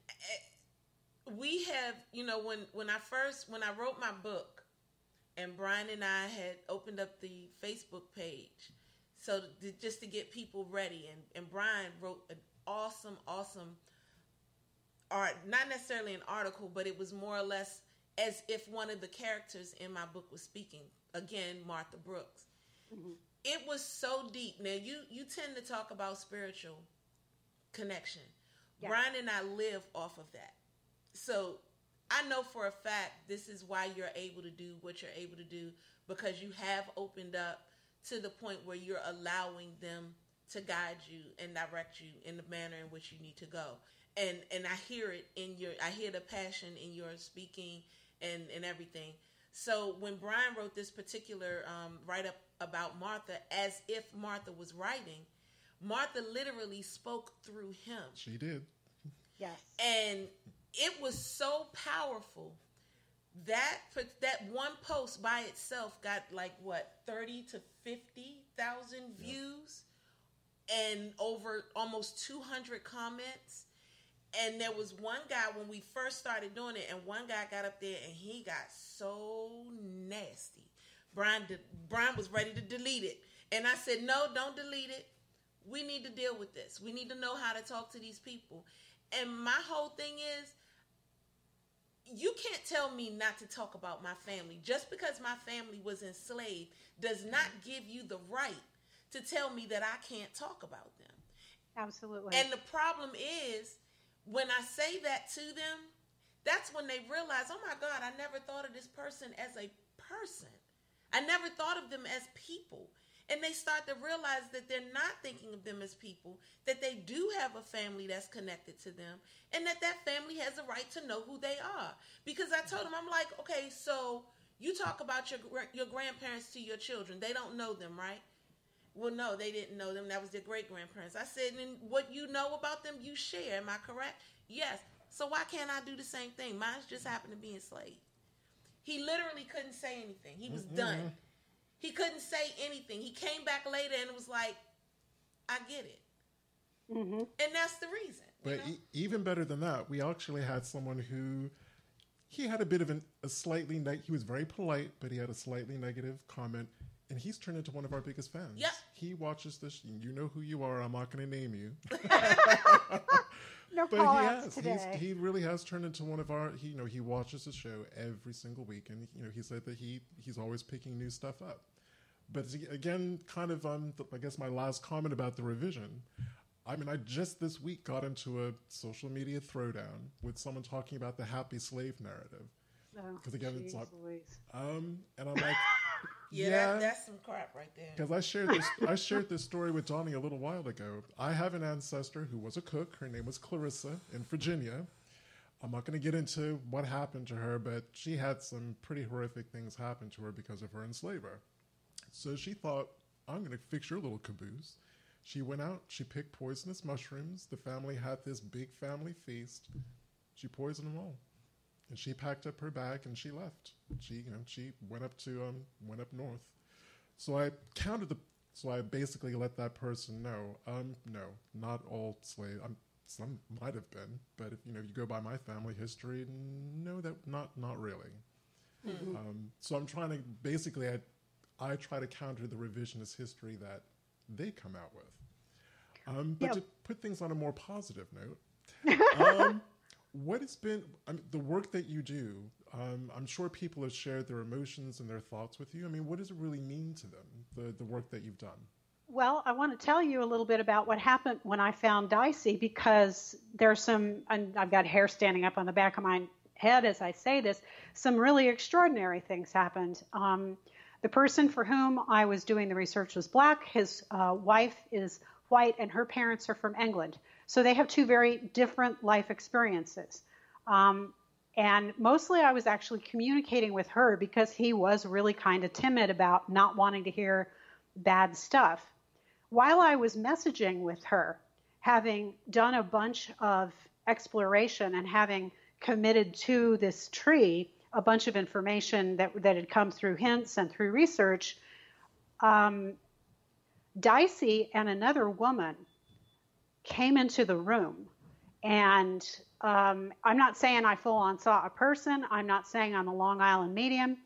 eh, we have. You know, when when I first when I wrote my book, and Brian and I had opened up the Facebook page, so to, just to get people ready, and and Brian wrote an awesome, awesome art. Not necessarily an article, but it was more or less as if one of the characters in my book was speaking. Again, Martha Brooks Mm-hmm. It was so deep. Now you you tend to talk about spiritual connection. Yeah. Brian and I live off of that. So I know for a fact this is why you're able to do what you're able to do because you have opened up to the point where you're allowing them to guide you and direct you in the manner in which you need to go. And and I hear it in your I hear the passion in your speaking and and everything. So when Brian wrote this particular um, write up about Martha, as if Martha was writing, Martha literally spoke through him. She did. Yes. And it was so powerful that for that one post by itself got like what 30 to 50,000 views and over almost 200 comments. And there was one guy when we first started doing it and one guy got up there and he got so nasty. Brian did, brian was ready to delete it. And i said no don't delete it. We need to deal with this. We need to know how to talk to these people and my whole thing is you can't tell me not to talk about my family just because my family was enslaved does not mm-hmm. give you the right to tell me that i can't talk about them Absolutely. and the problem is when I say that to them, that's when they realize, oh my God, I never thought of this person as a person. I never thought of them as people. And they start to realize that they're not thinking of them as people, that they do have a family that's connected to them, and that that family has a right to know who they are. Because I told them, I'm like, okay, so you talk about your your grandparents to your children. They don't know them, right? Well, no, they didn't know them. That was their great grandparents. I said, and what you know about them, you share. Am I correct? Yes. So why can't I do the same thing? Mine's just happened to be enslaved. He literally couldn't say anything. He was mm-hmm. done. He couldn't say anything. He came back later and was like, I get it. Mm-hmm. And that's the reason. But e- even better than that, we actually had someone who he had a bit of an, a slightly ne- he was very polite, but he had a slightly negative comment and he's turned into one of our biggest fans. Yep. He watches this. You know who you are. I'm not going to name you. no but he has. Today. He's, he really has turned into one of our. He, you know, he watches the show every single week, and you know, he said that he he's always picking new stuff up. But again, kind of, um, I guess my last comment about the revision. I mean, I just this week got into a social media throwdown with someone talking about the happy slave narrative. Because oh, again, it's like, um, and I'm like, yeah, yeah. That, that's some crap right there. Because I shared this, I shared this story with Donnie a little while ago. I have an ancestor who was a cook. Her name was Clarissa in Virginia. I'm not going to get into what happened to her, but she had some pretty horrific things happen to her because of her enslaver. So she thought, I'm going to fix your little caboose. She went out, she picked poisonous mushrooms. The family had this big family feast. She poisoned them all and she packed up her bag and she left. She, you know, she went up to um, went up north. So I counted the. So I basically let that person know. Um, no, not all slaves. I'm, some might have been, but if you know, you go by my family history, no, that not not really. Mm-hmm. Um, so I'm trying to basically, I, I try to counter the revisionist history that they come out with. Um, but to put things on a more positive note, um, what has been I mean, the work that you do? Um, I'm sure people have shared their emotions and their thoughts with you. I mean, what does it really mean to them, the, the work that you've done? Well, I want to tell you a little bit about what happened when I found Dicey because there's some, and I've got hair standing up on the back of my head as I say this, some really extraordinary things happened. Um, the person for whom I was doing the research was black. His uh, wife is white, and her parents are from England. So they have two very different life experiences. Um, and mostly I was actually communicating with her because he was really kind of timid about not wanting to hear bad stuff. While I was messaging with her, having done a bunch of exploration and having committed to this tree a bunch of information that, that had come through hints and through research, um, Dicey and another woman came into the room and um, I'm not saying I full on saw a person. I'm not saying I'm a Long Island medium.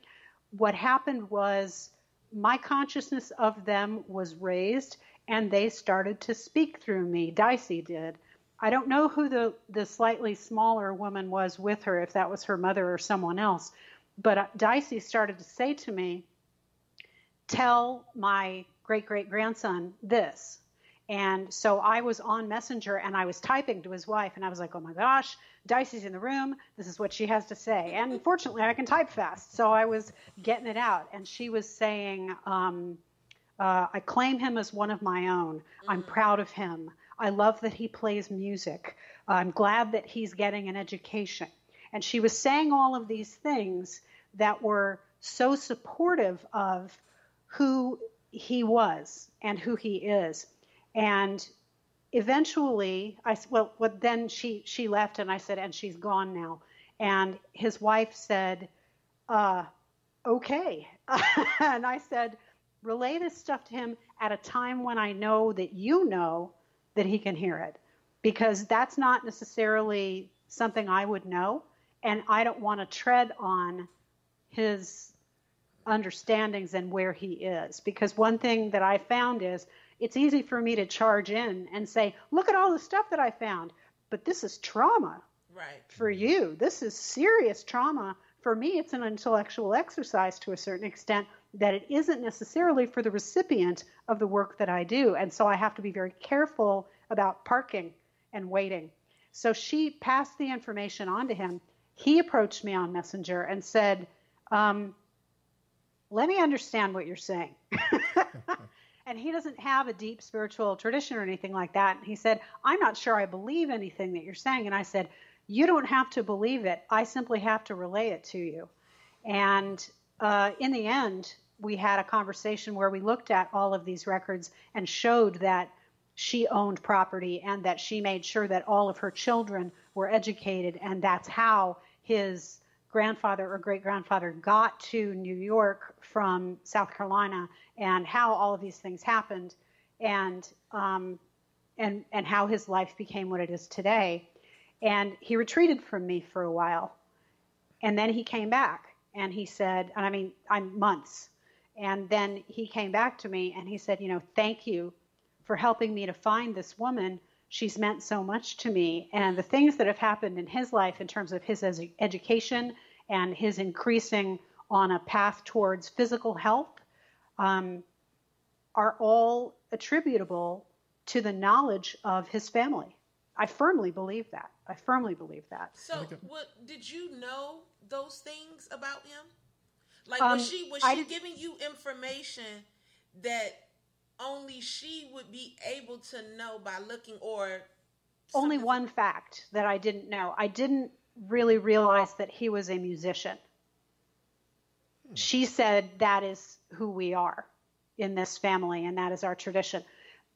What happened was my consciousness of them was raised and they started to speak through me. Dicey did. I don't know who the, the slightly smaller woman was with her, if that was her mother or someone else, but uh, Dicey started to say to me, Tell my great great grandson this. And so I was on Messenger and I was typing to his wife, and I was like, oh my gosh, Dicey's in the room. This is what she has to say. And fortunately, I can type fast. So I was getting it out. And she was saying, um, uh, I claim him as one of my own. I'm proud of him. I love that he plays music. I'm glad that he's getting an education. And she was saying all of these things that were so supportive of who he was and who he is and eventually i well what then she she left and i said and she's gone now. And his wife said uh okay. And i said relay this stuff to him at a time when i know that you know that he can hear it. Because that's not necessarily something i would know. And i don't want to tread on his understandings and where he is. Because one thing that i found is it's easy for me to charge in and say, look at all the stuff that I found. But this is trauma Right. for you. This is serious trauma. For me, it's an intellectual exercise to a certain extent that it isn't necessarily for the recipient of the work that I do. And so I have to be very careful about parking and waiting. So she passed the information on to him. He approached me on Messenger and said, um, Let me understand what you're saying. and he doesn't have a deep spiritual tradition or anything like that. And he said, I'm not sure I believe anything that you're saying. And I said, You don't have to believe it. I simply have to relay it to you. And uh, in the end, we had a conversation where we looked at all of these records and showed that she owned property and that she made sure that all of her children were educated. And that's how his grandfather or great grandfather got to New York from South Carolina and how all of these things happened and um, and and how his life became what it is today. And he retreated from me for a while, and then he came back and he said, and I mean, I'm months, and then he came back to me and he said, you know, thank you for helping me to find this woman. She's meant so much to me, and the things that have happened in his life in terms of his edu- education and his increasing on a path towards physical health um, are all attributable to the knowledge of his family. I firmly believe that. I firmly believe that. So, what did you know those things about him? Like, Um, was she was she did- giving you information that only she would be able to know by looking, or Only one fact that I didn't know. I didn't really realize that he was a musician. She said that is who we are in this family and that is our tradition.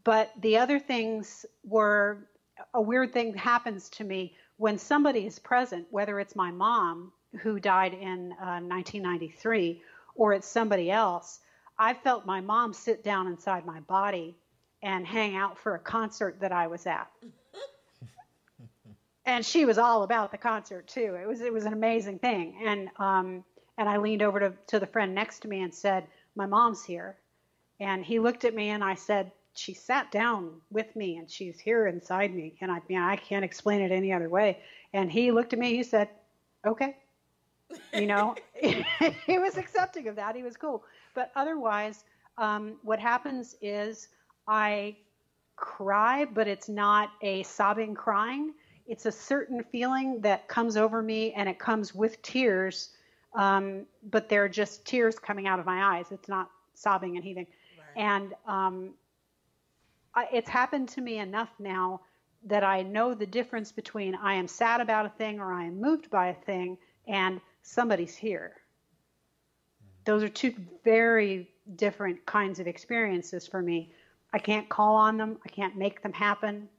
But the other things were a weird thing happens to me when somebody is present, whether it's my mom who died in uh, 1993 or it's somebody else. I felt my mom sit down inside my body and hang out for a concert that I was at and she was all about the concert too. It was it was an amazing thing. And um, and I leaned over to to the friend next to me and said, "My mom's here." And he looked at me and I said, "She sat down with me and she's here inside me." And I mean, I can't explain it any other way. And he looked at me. He said, "Okay." You know, he was accepting of that. He was cool. But otherwise, um, what happens is I cry, but it's not a sobbing crying. It's a certain feeling that comes over me, and it comes with tears. Um, but they're just tears coming out of my eyes. It's not sobbing and heaving. Right. And um, I, it's happened to me enough now that I know the difference between I am sad about a thing or I am moved by a thing and somebody's here. Those are two very different kinds of experiences for me. I can't call on them, I can't make them happen.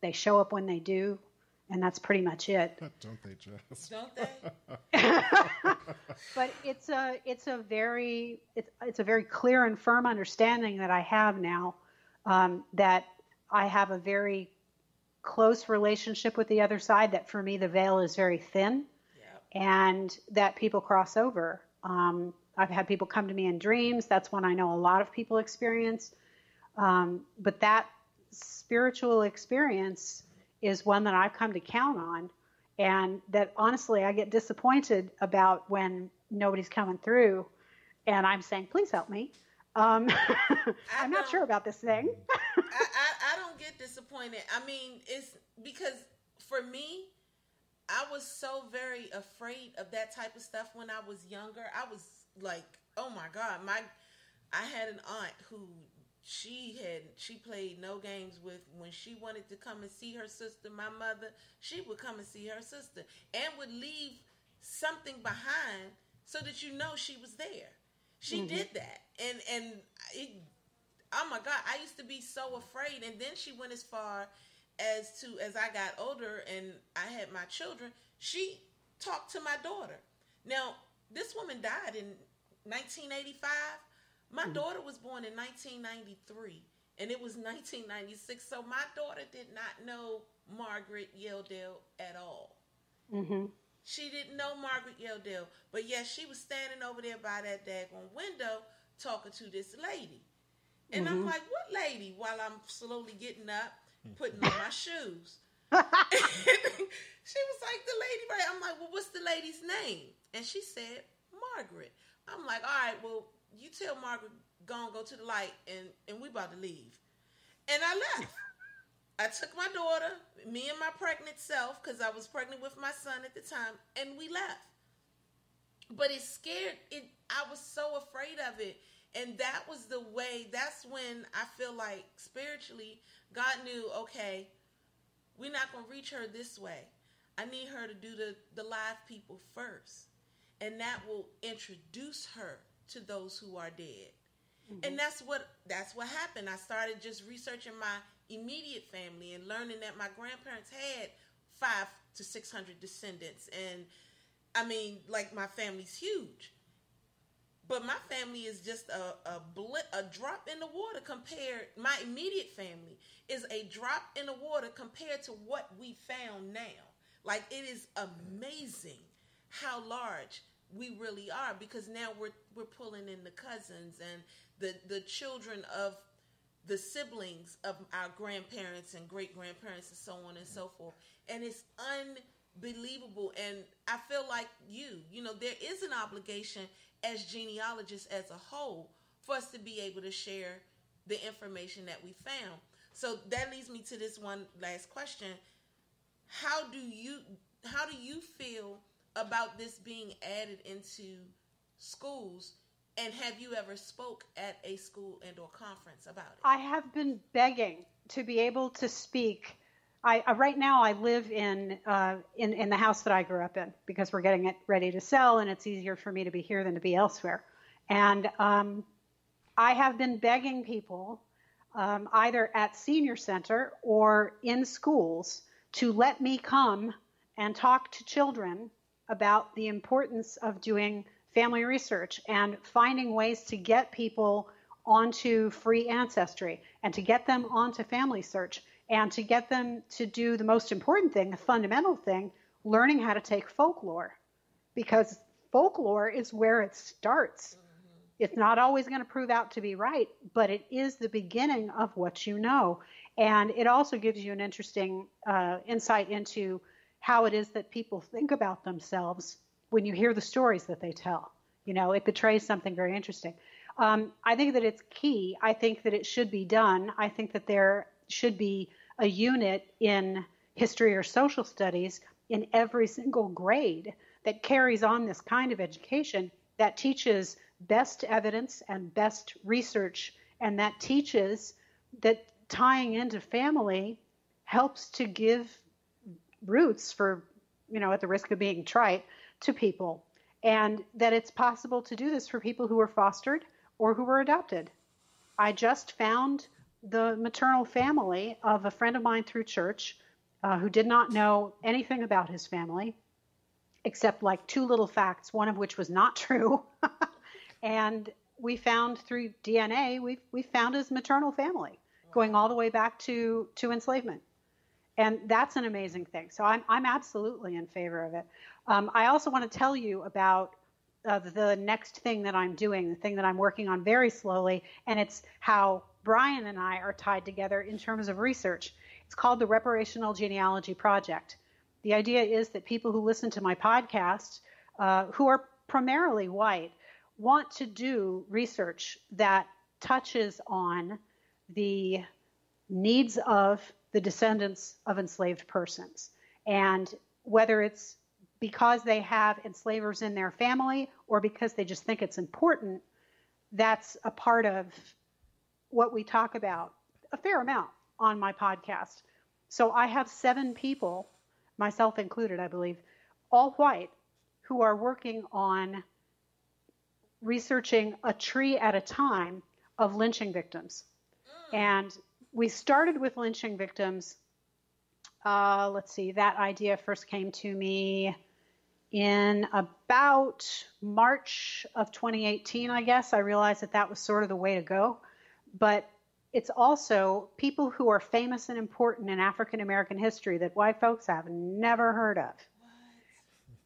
They show up when they do, and that's pretty much it. Don't they just? don't they? but it's a it's a very it's it's a very clear and firm understanding that I have now um, that I have a very close relationship with the other side. That for me the veil is very thin, yeah. And that people cross over. Um, I've had people come to me in dreams. That's one I know a lot of people experience. Um, but that spiritual experience is one that I've come to count on, and that honestly I get disappointed about when nobody's coming through, and I'm saying, please help me. Um, I'm not sure about this thing. I, I, I don't get disappointed. I mean, it's because for me, I was so very afraid of that type of stuff when I was younger. I was like, oh my god, my I had an aunt who she had she played no games with when she wanted to come and see her sister my mother she would come and see her sister and would leave something behind so that you know she was there she mm-hmm. did that and and it, oh my god i used to be so afraid and then she went as far as to as i got older and i had my children she talked to my daughter now this woman died in 1985 my mm-hmm. daughter was born in 1993, and it was 1996. So my daughter did not know Margaret Yelldale at all. Mm-hmm. She didn't know Margaret Yelldale, but yes, she was standing over there by that daggone window talking to this lady. And mm-hmm. I'm like, what lady? While I'm slowly getting up, putting on my shoes. she was like, the lady, right? I'm like, well, what's the lady's name? And she said, Margaret. I'm like, all right, well, you tell Margaret, go and go to the light, and and we about to leave. And I left. I took my daughter, me and my pregnant self, because I was pregnant with my son at the time, and we left. But it scared it. I was so afraid of it, and that was the way. That's when I feel like spiritually, God knew. Okay, we're not gonna reach her this way. I need her to do the the live people first, and that will introduce her to those who are dead. Mm-hmm. And that's what that's what happened. I started just researching my immediate family and learning that my grandparents had five to six hundred descendants, and I mean, like my family's huge, but my family is just a a, blit, a drop in the water compared. My immediate family is a drop in the water compared to what we found now. Like it is amazing how large we really are because now we're we're pulling in the cousins and the the children of the siblings of our grandparents and great grandparents and so on and so forth and it's unbelievable and i feel like you you know there is an obligation as genealogists as a whole for us to be able to share the information that we found. So that leads me to this one last question. How do you how do you feel about this being added into schools? And have you ever spoke at a school and or conference about it? I have been begging to be able to speak I, uh, right now I live in, uh, in in the house that I grew up in because we're getting it ready to sell, and it's easier for me to be here than to be elsewhere. And um, I have been begging people, um, either at senior center or in schools, to let me come and talk to children about the importance of doing family research and finding ways to get people onto free ancestry and to get them onto family search and to get them to do the most important thing, the fundamental thing, learning how to take folklore. Because folklore is where it starts. Mm-hmm. It's not always going to prove out to be right, but it is the beginning of what you know. And it also gives you an interesting uh, insight into how it is that people think about themselves when you hear the stories that they tell. You know, it betrays something very interesting. Um, I think that it's key. I think that it should be done. I think that there should be a unit in history or social studies in every single grade that carries on this kind of education that teaches best evidence and best research and that teaches that tying into family helps to give roots for, you know, at the risk of being trite, to people. And that it's possible to do this for people who were fostered or who were adopted. I just found the maternal family of a friend of mine through church uh, who did not know anything about his family except like two little facts, one of which was not true. and we found through DNA, we we found his maternal family going all the way back to to enslavement and that's an amazing thing. So I'm I'm absolutely in favor of it. Um, I also want to tell you about the next thing that I'm doing, the thing that I'm working on very slowly, and it's how Brian and I are tied together in terms of research. It's called the Reparational Genealogy Project. The idea is that people who listen to my podcast, uh, who are primarily white, want to do research that touches on the needs of the descendants of enslaved persons. And whether it's because they have enslavers in their family or because they just think it's important, that's a part of what we talk about a fair amount on my podcast. So I have seven people, myself included, I believe, all white, who are working on researching a tree at a time of lynching victims. And we started with lynching victims. Uh, let's see, that idea first came to me in about March of 2018, I guess. I realized that that was sort of the way to go. But it's also people who are famous and important in African American history that white folks have never heard of.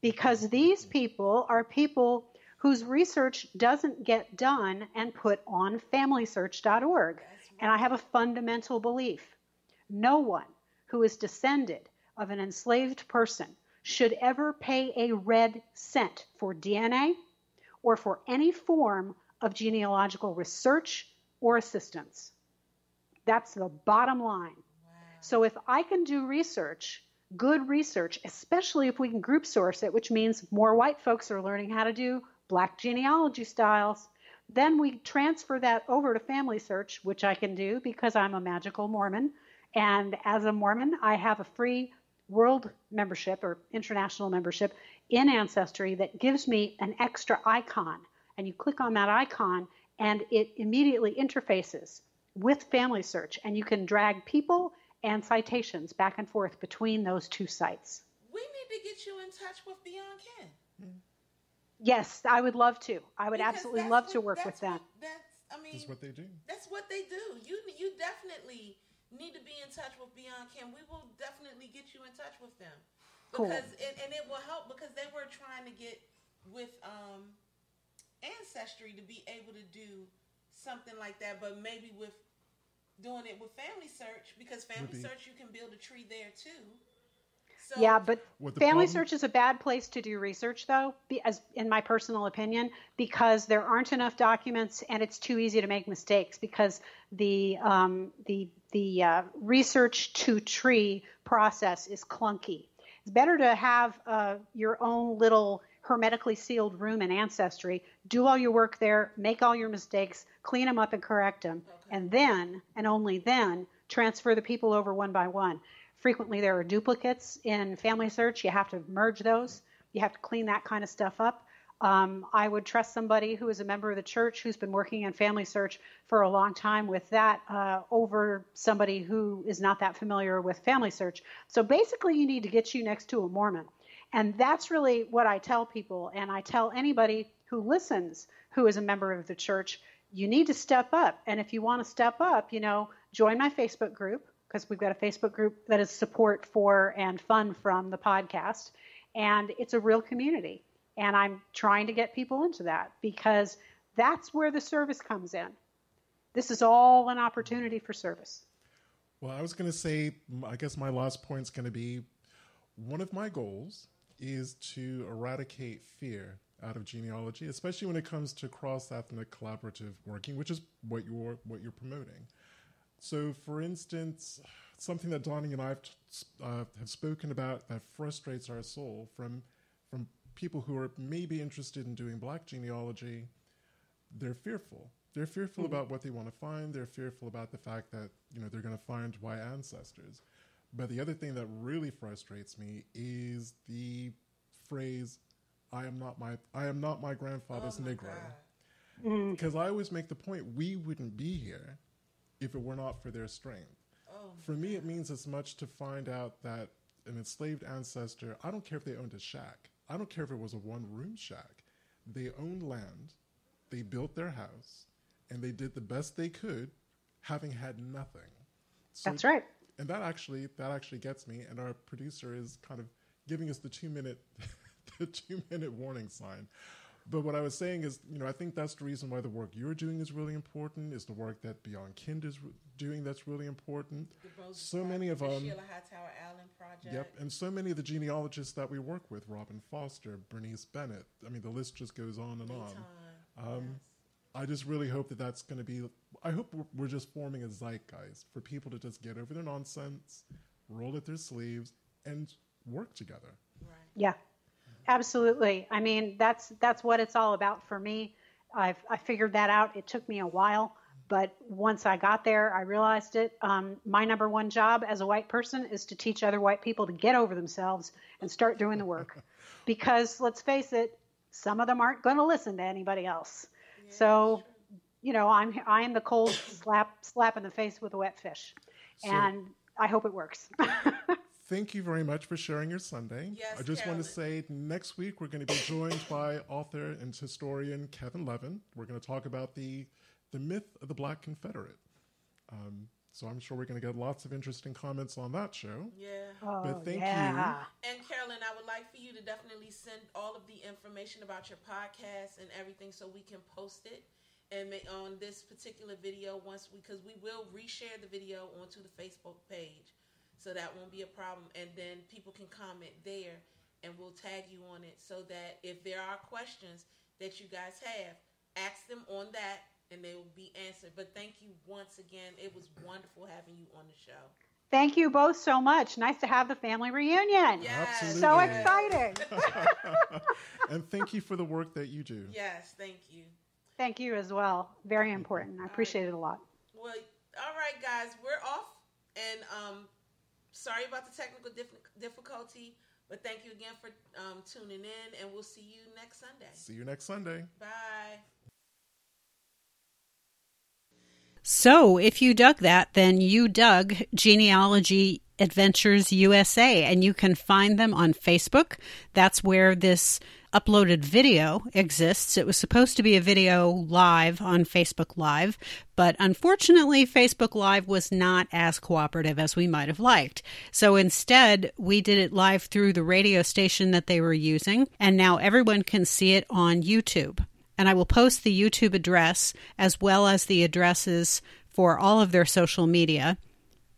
Because these people are people whose research doesn't get done and put on familysearch.org. And I have a fundamental belief no one who is descended of an enslaved person should ever pay a red cent for DNA or for any form of genealogical research or assistance. That's the bottom line. Wow. So if I can do research, good research, especially if we can group source it, which means more white folks are learning how to do black genealogy styles, then we transfer that over to Family Search, which I can do because I'm a magical Mormon. And as a Mormon, I have a free world membership or international membership in Ancestry that gives me an extra icon. And you click on that icon, and it immediately interfaces with Family Search, and you can drag people and citations back and forth between those two sites. We need to get you in touch with Beyond Kin. Mm-hmm. Yes, I would love to. I would because absolutely love what, to work with them. That's, I mean, that's what they do. That's what they do. You, you definitely need to be in touch with Beyond Kin, we will definitely get you in touch with them because cool. it, and it will help because they were trying to get with um, ancestry to be able to do something like that, but maybe with doing it with Family Search because Family Search you can build a tree there too. So, yeah, but Family problem? Search is a bad place to do research, though, as in my personal opinion, because there aren't enough documents and it's too easy to make mistakes because the um, the the uh, research to tree process is clunky. It's better to have uh, your own little hermetically sealed room in Ancestry, do all your work there, make all your mistakes, clean them up and correct them, okay. and then, and only then, transfer the people over one by one. Frequently, there are duplicates in Family Search. You have to merge those. You have to clean that kind of stuff up. Um, I would trust somebody who is a member of the church who's been working in Family Search for a long time with that uh, over somebody who is not that familiar with Family Search. So basically, you need to get you next to a Mormon. And that's really what I tell people. And I tell anybody who listens who is a member of the church, you need to step up. And if you want to step up, you know, join my Facebook group because we've got a Facebook group that is support for and fun from the podcast. And it's a real community. And I'm trying to get people into that because that's where the service comes in. This is all an opportunity for service. Well, I was going to say, I guess my last point is going to be one of my goals is to eradicate fear out of genealogy, especially when it comes to cross ethnic collaborative working, which is what you're what you're promoting. So, for instance, something that Donnie and I have, uh, have spoken about that frustrates our soul from from people who are maybe interested in doing black genealogy, they're fearful. They're fearful mm. about what they want to find. They're fearful about the fact that you know they're going to find white ancestors. But the other thing that really frustrates me is the phrase "I am not my I am not my grandfather's oh my Negro," mm. because mm. I always make the point we wouldn't be here if it were not for their strength. Oh for me, it means as much to find out that an enslaved ancestor. I don't care if they owned a shack. I don't care if it was a one room shack. They owned land, they built their house, and they did the best they could, having had nothing. So, That's right. And that actually that actually gets me. And our producer is kind of giving us the two minute the two minute warning sign. But what I was saying is, you know, I think that's the reason why the work you're doing is really important. Is the work that Beyond Kin is re- doing that's really important. so project, many of them. Um, Sheila Hightower Allen project. Yep, and so many of the genealogists that we work with, Robin Foster, Bernice Bennett. I mean, the list just goes on and on. Um, yes. I just really hope that that's going to be. I hope we're, we're just forming a zeitgeist for people to just get over their nonsense, roll up their sleeves, and work together. Right. Yeah, absolutely. I mean, that's that's what it's all about for me. I've I figured that out. It took me a while, but once I got there, I realized it. Um, my number one job as a white person is to teach other white people to get over themselves and start doing the work. because let's face it, some of them aren't going to listen to anybody else. Yeah, so, that's true. you know, I'm I'm the cold slap slap in the face with a wet fish, So- and I hope it works. Thank you very much for sharing your Sunday. Yes, I just want to say next week we're going to be joined by author and historian Kevin Levin. We're going to talk about the the myth of the Black Confederate. Um, so I'm sure we're going to get lots of interesting comments on that show. Yeah. oh, thank you. And Carolyn, I would like for you to definitely send all of the information about your podcast and everything so we can post it and make on this particular video once because we will reshare the video onto the Facebook page. So that won't be a problem and then people can comment there and we'll tag you on it so that if there are questions that you guys have, ask them on that and they will be answered. But thank you once again. It was wonderful having you on the show. Thank you both so much. Nice to have the family reunion. Yes. So Absolutely. exciting. and thank you for the work that you do. Yes, thank you. Thank you as well. Very important. I appreciate it a lot. Well, all right, guys, we're off, and um, sorry about the technical dif- difficulty, but thank you again for um, tuning in, and we'll see you next Sunday. See you next Sunday. Bye. So, if you dug that, then you dug Genealogy Adventures USA, and you can find them on Facebook. That's where this uploaded video exists. It was supposed to be a video live on Facebook Live, but unfortunately, Facebook Live was not as cooperative as we might have liked. So instead, we did it live through the radio station that they were using, and now everyone can see it on YouTube and I will post the YouTube address as well as the addresses for all of their social media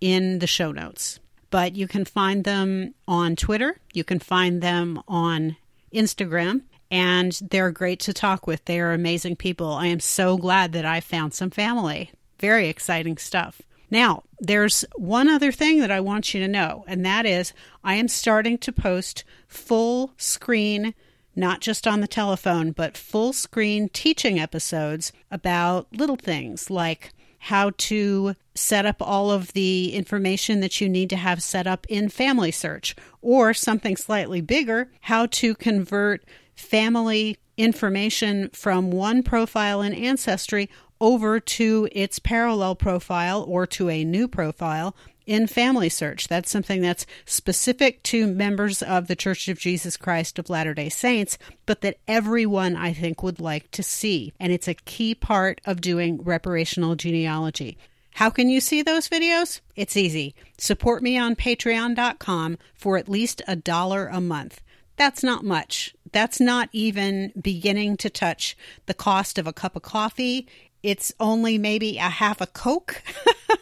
in the show notes. But you can find them on Twitter, you can find them on Instagram, and they're great to talk with. They are amazing people. I am so glad that I found some family. Very exciting stuff. Now, there's one other thing that I want you to know, and that is I am starting to post full screen not just on the telephone, but full screen teaching episodes about little things like how to set up all of the information that you need to have set up in Family Search, or something slightly bigger, how to convert family information from one profile in Ancestry over to its parallel profile or to a new profile in Family Search. That's something that's specific to members of the Church of Jesus Christ of Latter day Saints, but that everyone, I think, would like to see. And it's a key part of doing reparational genealogy. How can you see those videos? It's easy. Support me on patreon.com for at least a dollar a month. That's not much. That's not even beginning to touch the cost of a cup of coffee. It's only maybe a half a Coke.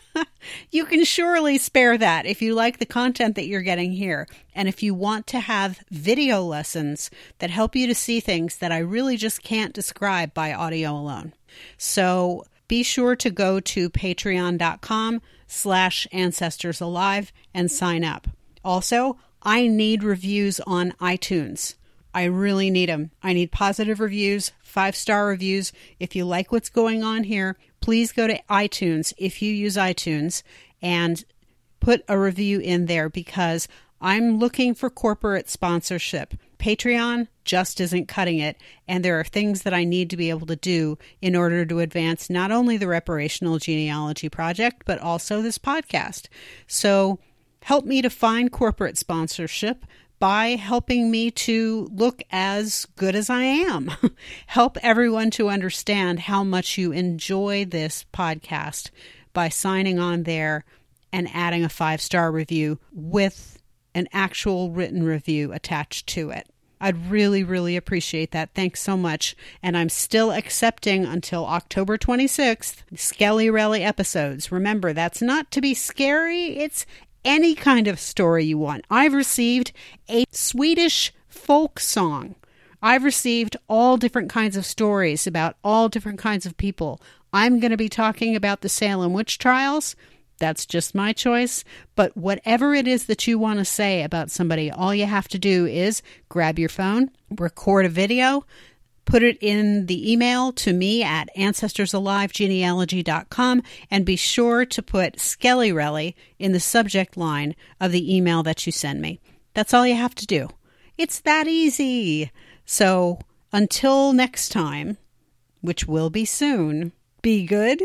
you can surely spare that if you like the content that you're getting here. And if you want to have video lessons that help you to see things that I really just can't describe by audio alone. So be sure to go to patreon.com slash ancestors alive and sign up. Also, I need reviews on iTunes. I really need them. I need positive reviews, five star reviews. If you like what's going on here, please go to iTunes if you use iTunes and put a review in there because I'm looking for corporate sponsorship. Patreon just isn't cutting it, and there are things that I need to be able to do in order to advance not only the reparational genealogy project, but also this podcast. So help me to find corporate sponsorship by helping me to look as good as I am. Help everyone to understand how much you enjoy this podcast by signing on there and adding a five star review with an actual written review attached to it. I'd really, really appreciate that. Thanks so much. And I'm still accepting until October 26th Skelly Rally episodes. Remember, that's not to be scary, it's any kind of story you want. I've received a Swedish folk song. I've received all different kinds of stories about all different kinds of people. I'm going to be talking about the Salem witch trials. That's just my choice. But whatever it is that you want to say about somebody, all you have to do is grab your phone, record a video, put it in the email to me at ancestorsalivegenealogy.com and be sure to put Skelly Relly in the subject line of the email that you send me. That's all you have to do. It's that easy. So until next time, which will be soon, be good,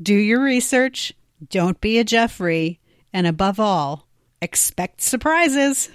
do your research, don't be a Jeffrey, and above all, expect surprises.